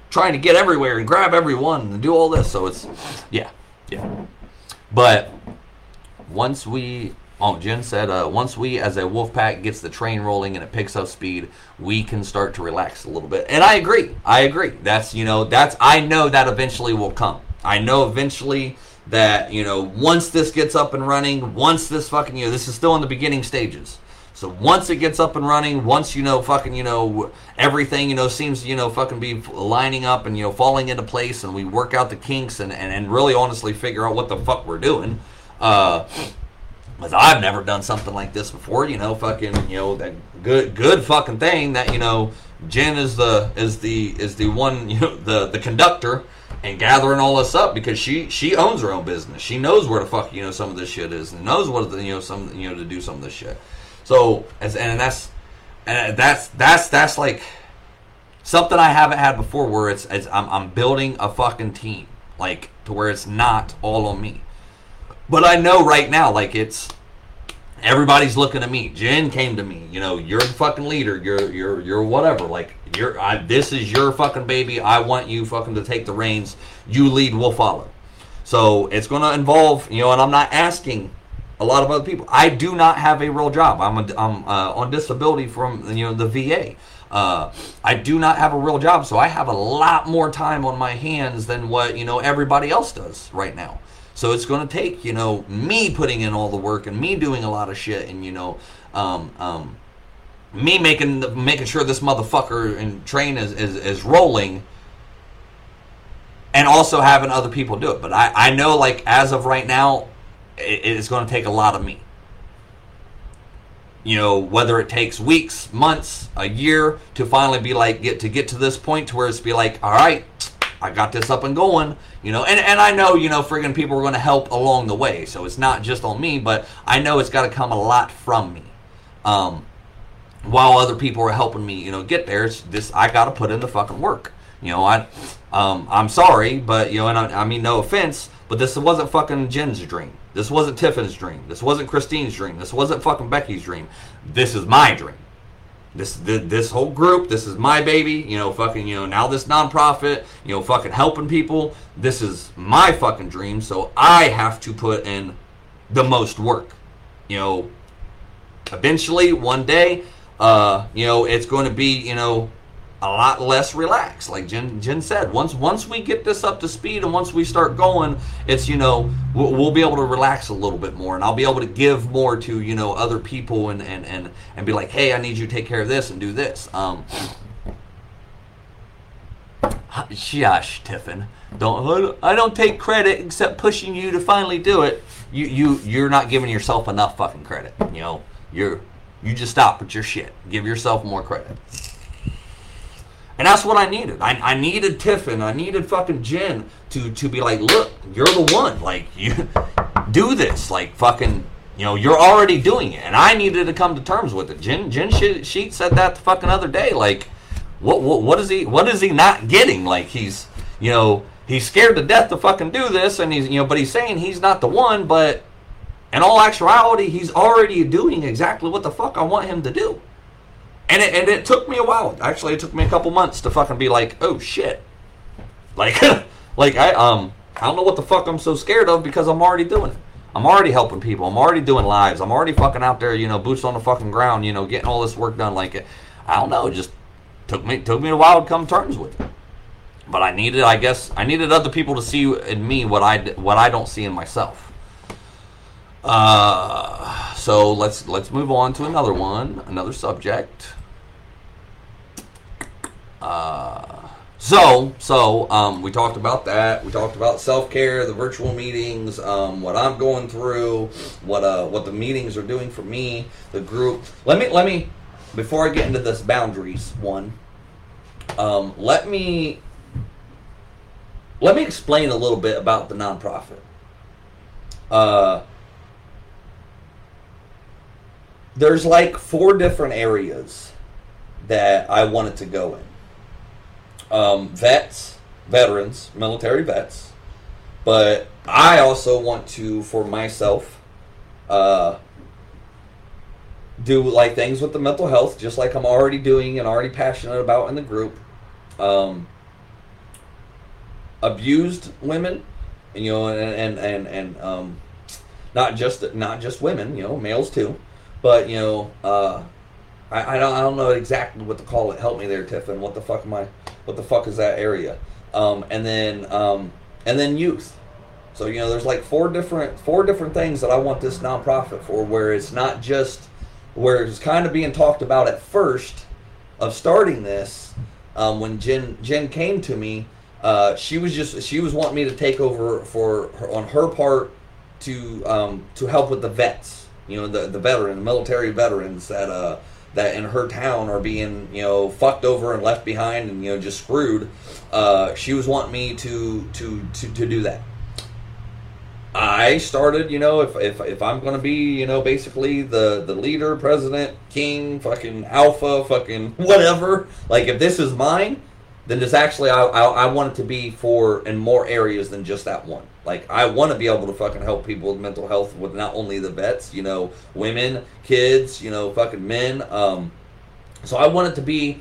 trying to get everywhere and grab everyone and do all this. So it's yeah, yeah. But once we Oh, Jen said, uh, once we as a wolf pack gets the train rolling and it picks up speed, we can start to relax a little bit. And I agree. I agree. That's, you know, that's, I know that eventually will come. I know eventually that you know once this gets up and running once this fucking you know this is still in the beginning stages so once it gets up and running once you know fucking you know everything you know seems you know fucking be lining up and you know falling into place and we work out the kinks and and, and really honestly figure out what the fuck we're doing uh because I've never done something like this before, you know, fucking, you know, that good, good fucking thing that you know, Jen is the is the is the one, you know, the the conductor, and gathering all this up because she she owns her own business. She knows where the fuck you know some of this shit is and knows what the, you know some you know to do some of this shit. So as and that's and that's that's that's like something I haven't had before where it's, it's I'm I'm building a fucking team like to where it's not all on me. But I know right now like it's everybody's looking at me. Jen came to me. You know, you're the fucking leader. You're you're you're whatever. Like you're I, this is your fucking baby. I want you fucking to take the reins. You lead, we'll follow. So it's going to involve, you know, and I'm not asking a lot of other people. I do not have a real job. I'm a, I'm uh, on disability from you know the VA. Uh, I do not have a real job, so I have a lot more time on my hands than what you know everybody else does right now. So it's going to take, you know, me putting in all the work and me doing a lot of shit and, you know, um, um, me making making sure this motherfucker and train is, is, is rolling and also having other people do it. But I, I know, like, as of right now, it, it's going to take a lot of me. You know, whether it takes weeks, months, a year to finally be like, get to get to this point to where it's be like, all right, I got this up and going, you know, and, and I know, you know, friggin' people are going to help along the way. So it's not just on me, but I know it's got to come a lot from me. Um, while other people are helping me, you know, get there, it's this, I got to put in the fucking work. You know, I, um, I'm sorry, but, you know, and I, I mean, no offense, but this wasn't fucking Jen's dream. This wasn't Tiffin's dream. This wasn't Christine's dream. This wasn't fucking Becky's dream. This is my dream. this, this this whole group. This is my baby. You know, fucking. You know, now this nonprofit. You know, fucking helping people. This is my fucking dream. So I have to put in the most work. You know, eventually one day, uh, you know, it's going to be you know a lot less relaxed. Like Jen, Jen said, once once we get this up to speed and once we start going, it's you know we'll, we'll, be able to relax a little bit more, and I'll be able to give more to you know other people and and and and be like, hey, I need you to take care of this and do this. Um, shush, Tiffin. Don't I don't take credit except pushing you to finally do it. You you you're not giving yourself enough fucking credit. You know you're you just stop with your shit. Give yourself more credit. And that's what I needed. I, I needed Tiffin. I needed fucking Jen to to be like, look, you're the one. Like you [laughs] do this. Like fucking, you know, you're already doing it. And I needed to come to terms with it. Jen Jen Sheet said that the fucking other day. Like, what what what is he what is he not getting? Like he's you know he's scared to death to fucking do this, and he's you know, but he's saying he's not the one. But in all actuality, he's already doing exactly what the fuck I want him to do. And it, and it took me a while. Actually, it took me a couple months to fucking be like, oh shit. Like, [laughs] like I um I don't know what the fuck I'm so scared of because I'm already doing it. I'm already helping people. I'm already doing lives. I'm already fucking out there, you know, boots on the fucking ground, you know, getting all this work done. Like, I don't know, it just took me took me a while to come terms with it. But I needed, I guess, I needed other people to see in me what I what I don't see in myself. Uh, so let's let's move on to another one, another subject. Uh, so so um, we talked about that. We talked about self care, the virtual meetings, um, what I'm going through, what uh what the meetings are doing for me, the group. Let me let me before I get into this boundaries one. Um, let me let me explain a little bit about the nonprofit. Uh, there's like four different areas that I wanted to go in. Um, vets, veterans, military vets, but I also want to, for myself, uh, do like things with the mental health, just like I'm already doing and already passionate about in the group. Um, abused women, you know, and and and, and um, not just not just women, you know, males too. But you know, uh, I, I don't I don't know exactly what to call it. Help me there, Tiffin. What the fuck am I? What the fuck is that area? Um, and then um, and then youth. So you know, there's like four different four different things that I want this nonprofit for, where it's not just where it's kind of being talked about at first of starting this. Um, when Jen Jen came to me, uh, she was just she was wanting me to take over for her, on her part to um, to help with the vets you know the the veteran, military veterans that uh that in her town are being you know fucked over and left behind and you know just screwed. Uh, she was wanting me to to to to do that. I started, you know, if if, if I'm going to be, you know, basically the the leader, president, king, fucking alpha, fucking [laughs] whatever. Like if this is mine, then this actually I, I, I want it to be for in more areas than just that one. Like I want to be able to fucking help people with mental health with not only the vets, you know, women, kids, you know, fucking men. Um, so I want it to be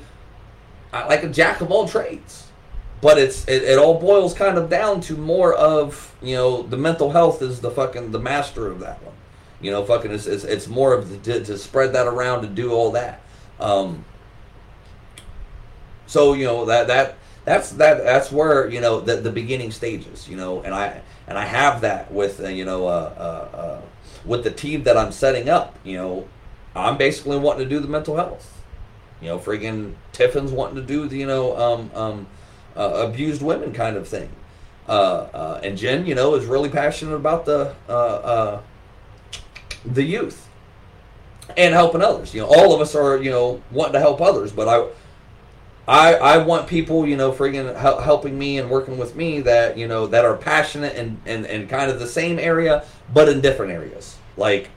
uh, like a jack of all trades, but it's it, it all boils kind of down to more of you know the mental health is the fucking the master of that one. You know, fucking it's it's, it's more of the, to, to spread that around to do all that. Um, so you know that that that's that that's where you know the the beginning stages. You know, and I and I have that with uh, you know uh, uh, uh, with the team that I'm setting up. You know, I'm basically wanting to do the mental health. You know, friggin' Tiffin's wanting to do the you know um, um, uh, abused women kind of thing. And Jen, you know, is really passionate about the the youth and helping others. You know, all of us are you know wanting to help others, but I I, I want people, you know, friggin' helping me and working with me that, you know, that are passionate and, and, and kind of the same area, but in different areas. Like,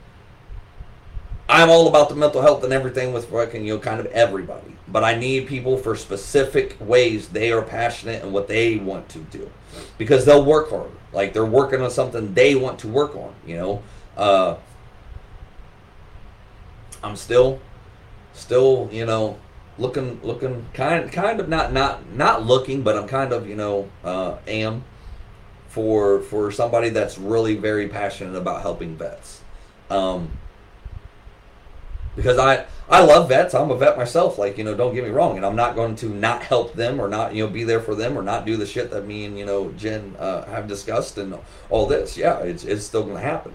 I'm all about the mental health and everything with fucking, you know, kind of everybody. But I need people for specific ways they are passionate and what they want to do. Because they'll work hard. Like, they're working on something they want to work on, you know. Uh, I'm still still, you know, looking, looking kind, kind of not, not, not looking, but I'm kind of, you know, uh, am for for somebody that's really very passionate about helping vets. Um, because I I love vets. I'm a vet myself. Like you know, don't get me wrong, and I'm not going to not help them or not you know be there for them or not do the shit that me and you know Jen uh, have discussed and all this. Yeah, it's it's still going to happen.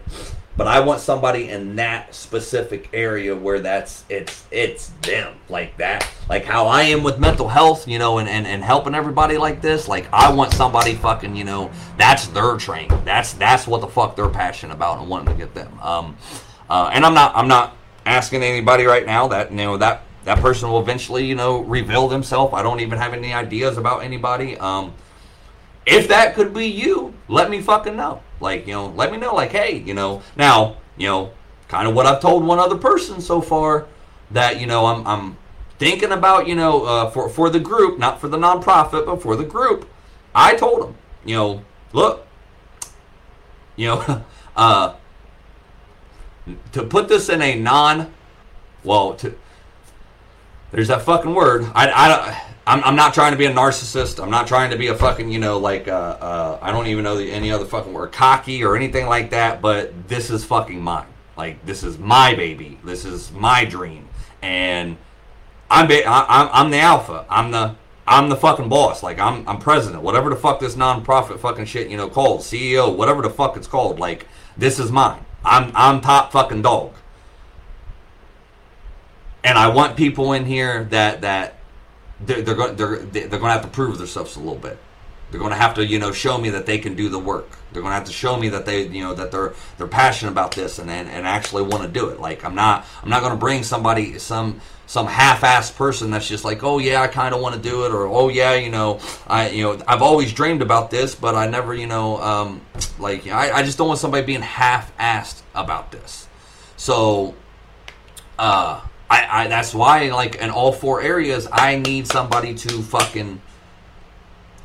But I want somebody in that specific area where that's it's it's them like that. Like how I am with mental health, you know, and, and, and helping everybody like this. Like I want somebody fucking, you know, that's their train. That's that's what the fuck they're passionate about and wanting to get them. Um, uh, and I'm not I'm not asking anybody right now that you know that that person will eventually you know reveal themselves. I don't even have any ideas about anybody. Um, if that could be you, let me fucking know. Like, you know, let me know, like, hey, you know, now, you know, kind of what I've told one other person so far that, you know, I'm, I'm thinking about, you know, uh, for, for the group, not for the nonprofit, but for the group. I told them, you know, look, you know, [laughs] uh, to put this in a non, well, to, there's that fucking word. I, I don't, I'm, I'm not trying to be a narcissist. I'm not trying to be a fucking, you know, like, uh, uh, I don't even know the, any other fucking word, cocky or anything like that, but this is fucking mine. Like, this is my baby. This is my dream. And I'm, ba- I, I'm, I'm the alpha. I'm the, I'm the fucking boss. Like, I'm, I'm president. Whatever the fuck this nonprofit fucking shit, you know, called, CEO, whatever the fuck it's called. Like, this is mine. I'm, I'm top fucking dog. And I want people in here that, that, they're, they're going they're they're going to have to prove themselves a little bit. They're going to have to you know show me that they can do the work. They're going to have to show me that they you know that they're they're passionate about this and and, and actually want to do it. Like I'm not I'm not going to bring somebody some some half-assed person that's just like oh yeah I kind of want to do it or oh yeah you know I you know I've always dreamed about this but I never you know um, like I, I just don't want somebody being half-assed about this. So. uh I, I that's why like in all four areas I need somebody to fucking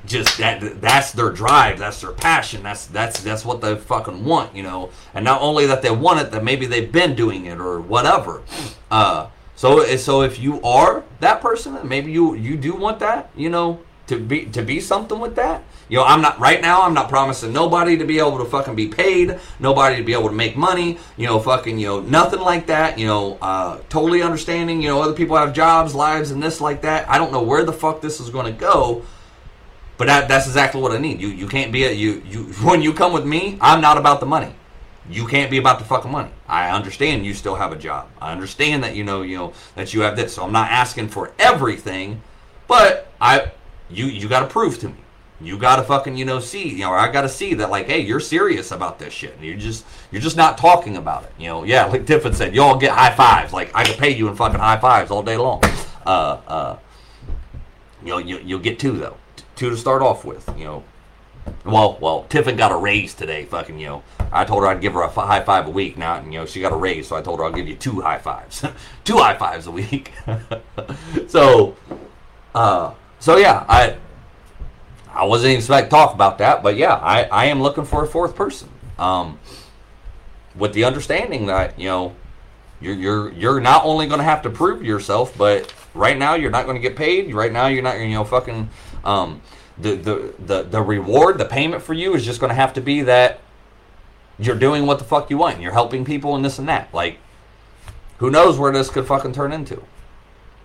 just that that's their drive that's their passion that's that's that's what they fucking want you know? And not only that they want it that maybe they've been doing it or whatever. Uh so so if you are that person maybe you you do want that you know to be to be something with that you know, I'm not right now. I'm not promising nobody to be able to fucking be paid, nobody to be able to make money. You know, fucking, you know, nothing like that. You know, uh, totally understanding. You know, other people have jobs, lives, and this like that. I don't know where the fuck this is going to go, but that, that's exactly what I need. You you can't be a you you [laughs] when you come with me. I'm not about the money. You can't be about the fucking money. I understand you still have a job. I understand that you know you know that you have this. So I'm not asking for everything, but I you you got to prove to me. You gotta fucking you know see you know I gotta see that like hey you're serious about this shit And you're just you're just not talking about it you know? Yeah like Tiffin said y'all get high fives like I could pay you in fucking high fives all day long. Uh uh you know you, you'll get two though. Two to start off with you know? Well well Tiffin got a raise today fucking you know? I told her I'd give her a high five a week now you know she got a raise so I told her I'll give you two high fives. [laughs] Two high fives a week. [laughs] So uh so yeah I I wasn't even expect to talk about that, but yeah, I, I am looking for a fourth person. Um, with the understanding that you know you're you're you're not only going to have to prove yourself, but right now you're not going to get paid. Right now you're not you know fucking um, the, the the the reward, the payment for you is just going to have to be that you're doing what the fuck you want. You're helping people and this and that. Like, who knows where this could fucking turn into?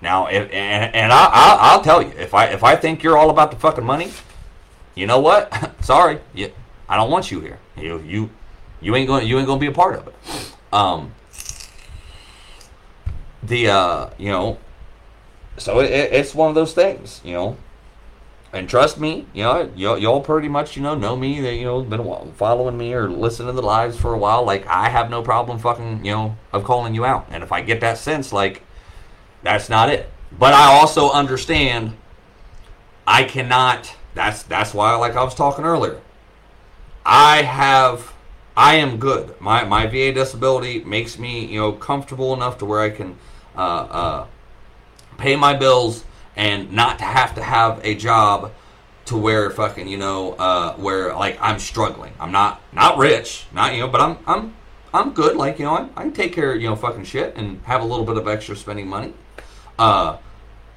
Now, if, and, and I, I, I'll tell you, if I if I think you're all about the fucking money, you know what? [laughs] Sorry, you, I don't want you here. You you you ain't going you ain't to be a part of it. Um, the uh, you know, so it, it's one of those things, you know. And trust me, you know, y'all, y'all pretty much, you know, know me. That you know, been following me or listening to the lives for a while. Like, I have no problem fucking, you know, of calling you out. And if I get that sense, like, that's not it. But I also understand I cannot that's that's why, like I was talking earlier, I have I am good. My my VA disability makes me you know comfortable enough to where I can uh, uh, pay my bills and not have to have a job to where fucking you know uh, where like I'm struggling. I'm not not rich, not you know, but I'm I'm I'm good. Like you know, I, I can take care of you know fucking shit and have a little bit of extra spending money. Uh,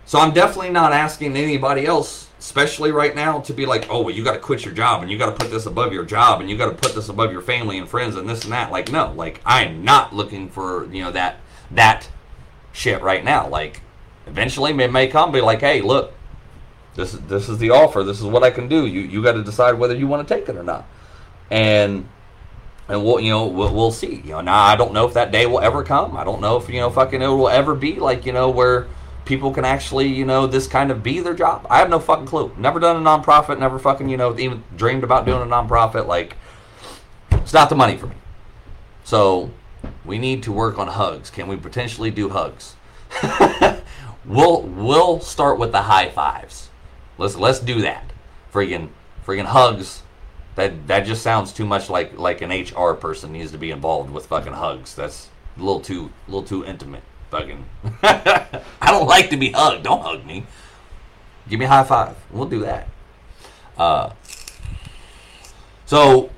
so I'm definitely not asking anybody else, especially right now, to be like, oh, well, you got to quit your job and you got to put this above your job and you got to put this above your family and friends and this and that. Like, no, like I'm not looking for you know that that shit right now. Like, eventually it may come, be like, hey, look, this is this is the offer. This is what I can do. You you got to decide whether you want to take it or not. And and we'll you know we'll, we'll see. You know, now I don't know if that day will ever come. I don't know if you know fucking it will ever be like you know where people can actually you know this kind of be their job. I have no fucking clue. Never done a nonprofit. Never fucking you know even dreamed about doing a nonprofit. Like it's not the money for me. So we need to work on hugs. Can we potentially do hugs? [laughs] we'll we'll start with the high fives. Let's let's do that. Freaking freaking hugs. That that just sounds too much like like an HR person needs to be involved with fucking hugs. That's a little too a little too intimate. Fucking. [laughs] I don't like to be hugged. Don't hug me. Give me a high five. We'll do that. Uh. So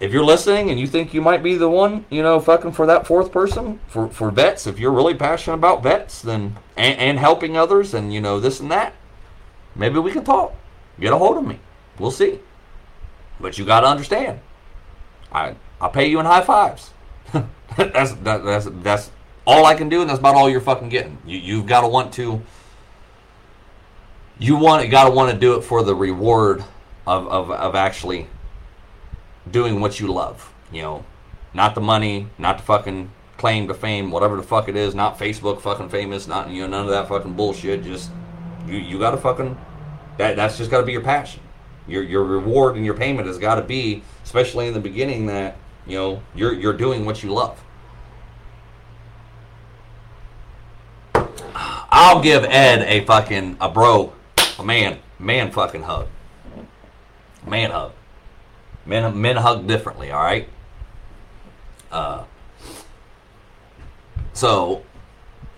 if you're listening and you think you might be the one, you know, fucking for that fourth person for for vets, if you're really passionate about vets, then and, and helping others, and you know this and that, maybe we can talk. Get a hold of me. We'll see. But you got to understand, I I'll pay you in high fives. [laughs] that's that, that's that's all I can do, and that's about all you're fucking getting. You you've got to want to. You want got to want to do it for the reward of, of, of actually doing what you love. You know, not the money, not the fucking claim to fame, whatever the fuck it is. Not Facebook fucking famous, not you know none of that fucking bullshit. Just you you got to fucking that that's just got to be your passion. Your your reward and your payment has got to be, especially in the beginning, that you know you're you're doing what you love. I'll give Ed a fucking a bro, a man, man fucking hug, man hug. Men men hug differently. All right. Uh. So,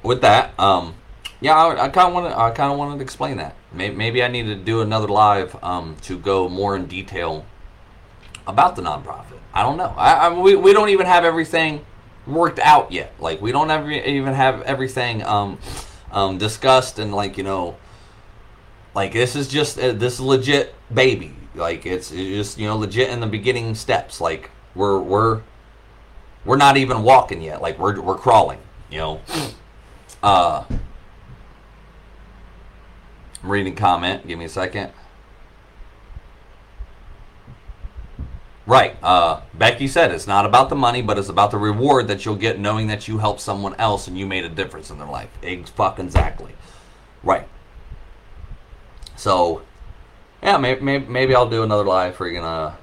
with that, um, yeah, I, kind of want I kind of wanted to explain that. Maybe, maybe I need to do another live um, to go more in detail about the nonprofit. I don't know. I, I, we we don't even have everything worked out yet. Like we don't ever even have everything um, um, discussed and like you know, like this is just uh, this legit baby. Like it's, it's just you know legit in the beginning steps. Like we're we're we're not even walking yet. Like we're we're crawling. You know. Uh, I'm reading comment. Give me a second. Right. Uh, Becky said it's not about the money, but it's about the reward that you'll get knowing that you helped someone else and you made a difference in their life. Eggs fucking exactly. Right. So, yeah, maybe, maybe, maybe I'll do another live for gonna.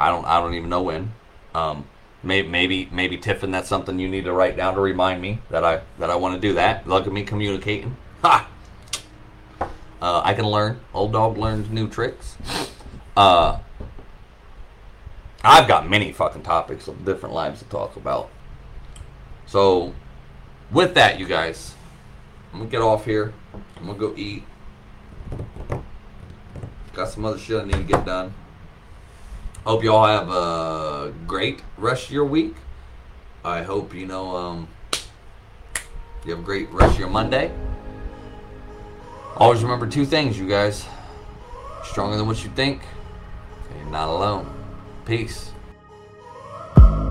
I don't I don't even know when. Um, maybe maybe maybe Tiffin, that's something you need to write down to remind me that I that I want to do that. Look at me communicating. Ha. Uh, I can learn. Old dog learns new tricks. Uh, I've got many fucking topics of different lives to talk about. So, with that, you guys, I'm gonna get off here. I'm gonna go eat. Got some other shit I need to get done. Hope y'all have a great rest of your week. I hope you know um, you have a great rest of your Monday. Always remember two things, you guys. Stronger than what you think. You're not alone. Peace.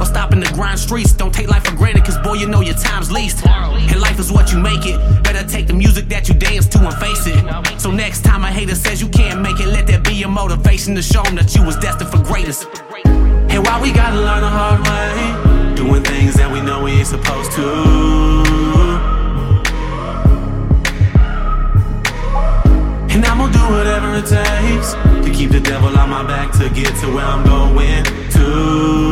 or stopping the grind streets. Don't take life for granted, cause boy, you know your time's least. And life is what you make it. Better take the music that you dance to and face it. So next time a hater says you can't make it, let that be your motivation to show them that you was destined for greatness. And why we gotta learn the hard way, doing things that we know we ain't supposed to. And I'm gonna do whatever it takes to keep the devil on my back to get to where I'm going to.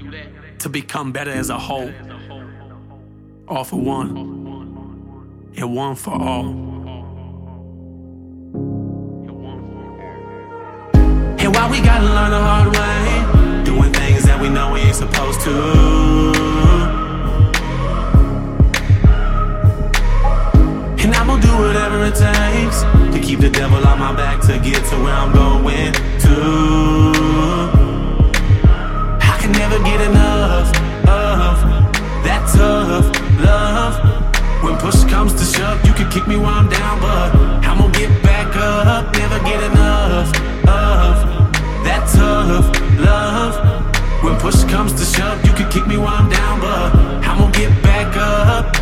to become better as a whole. All for one, and one for all. And why we gotta learn the hard way, doing things that we know we ain't supposed to. And I'm gonna do whatever it takes to keep the devil on my back to get to where I'm going to. I can never get enough tough love. When push comes to shove, you can kick me while I'm down, but I'm gonna get back up. Never get enough of that tough love. When push comes to shove, you can kick me while I'm down, but I'm gonna get back up.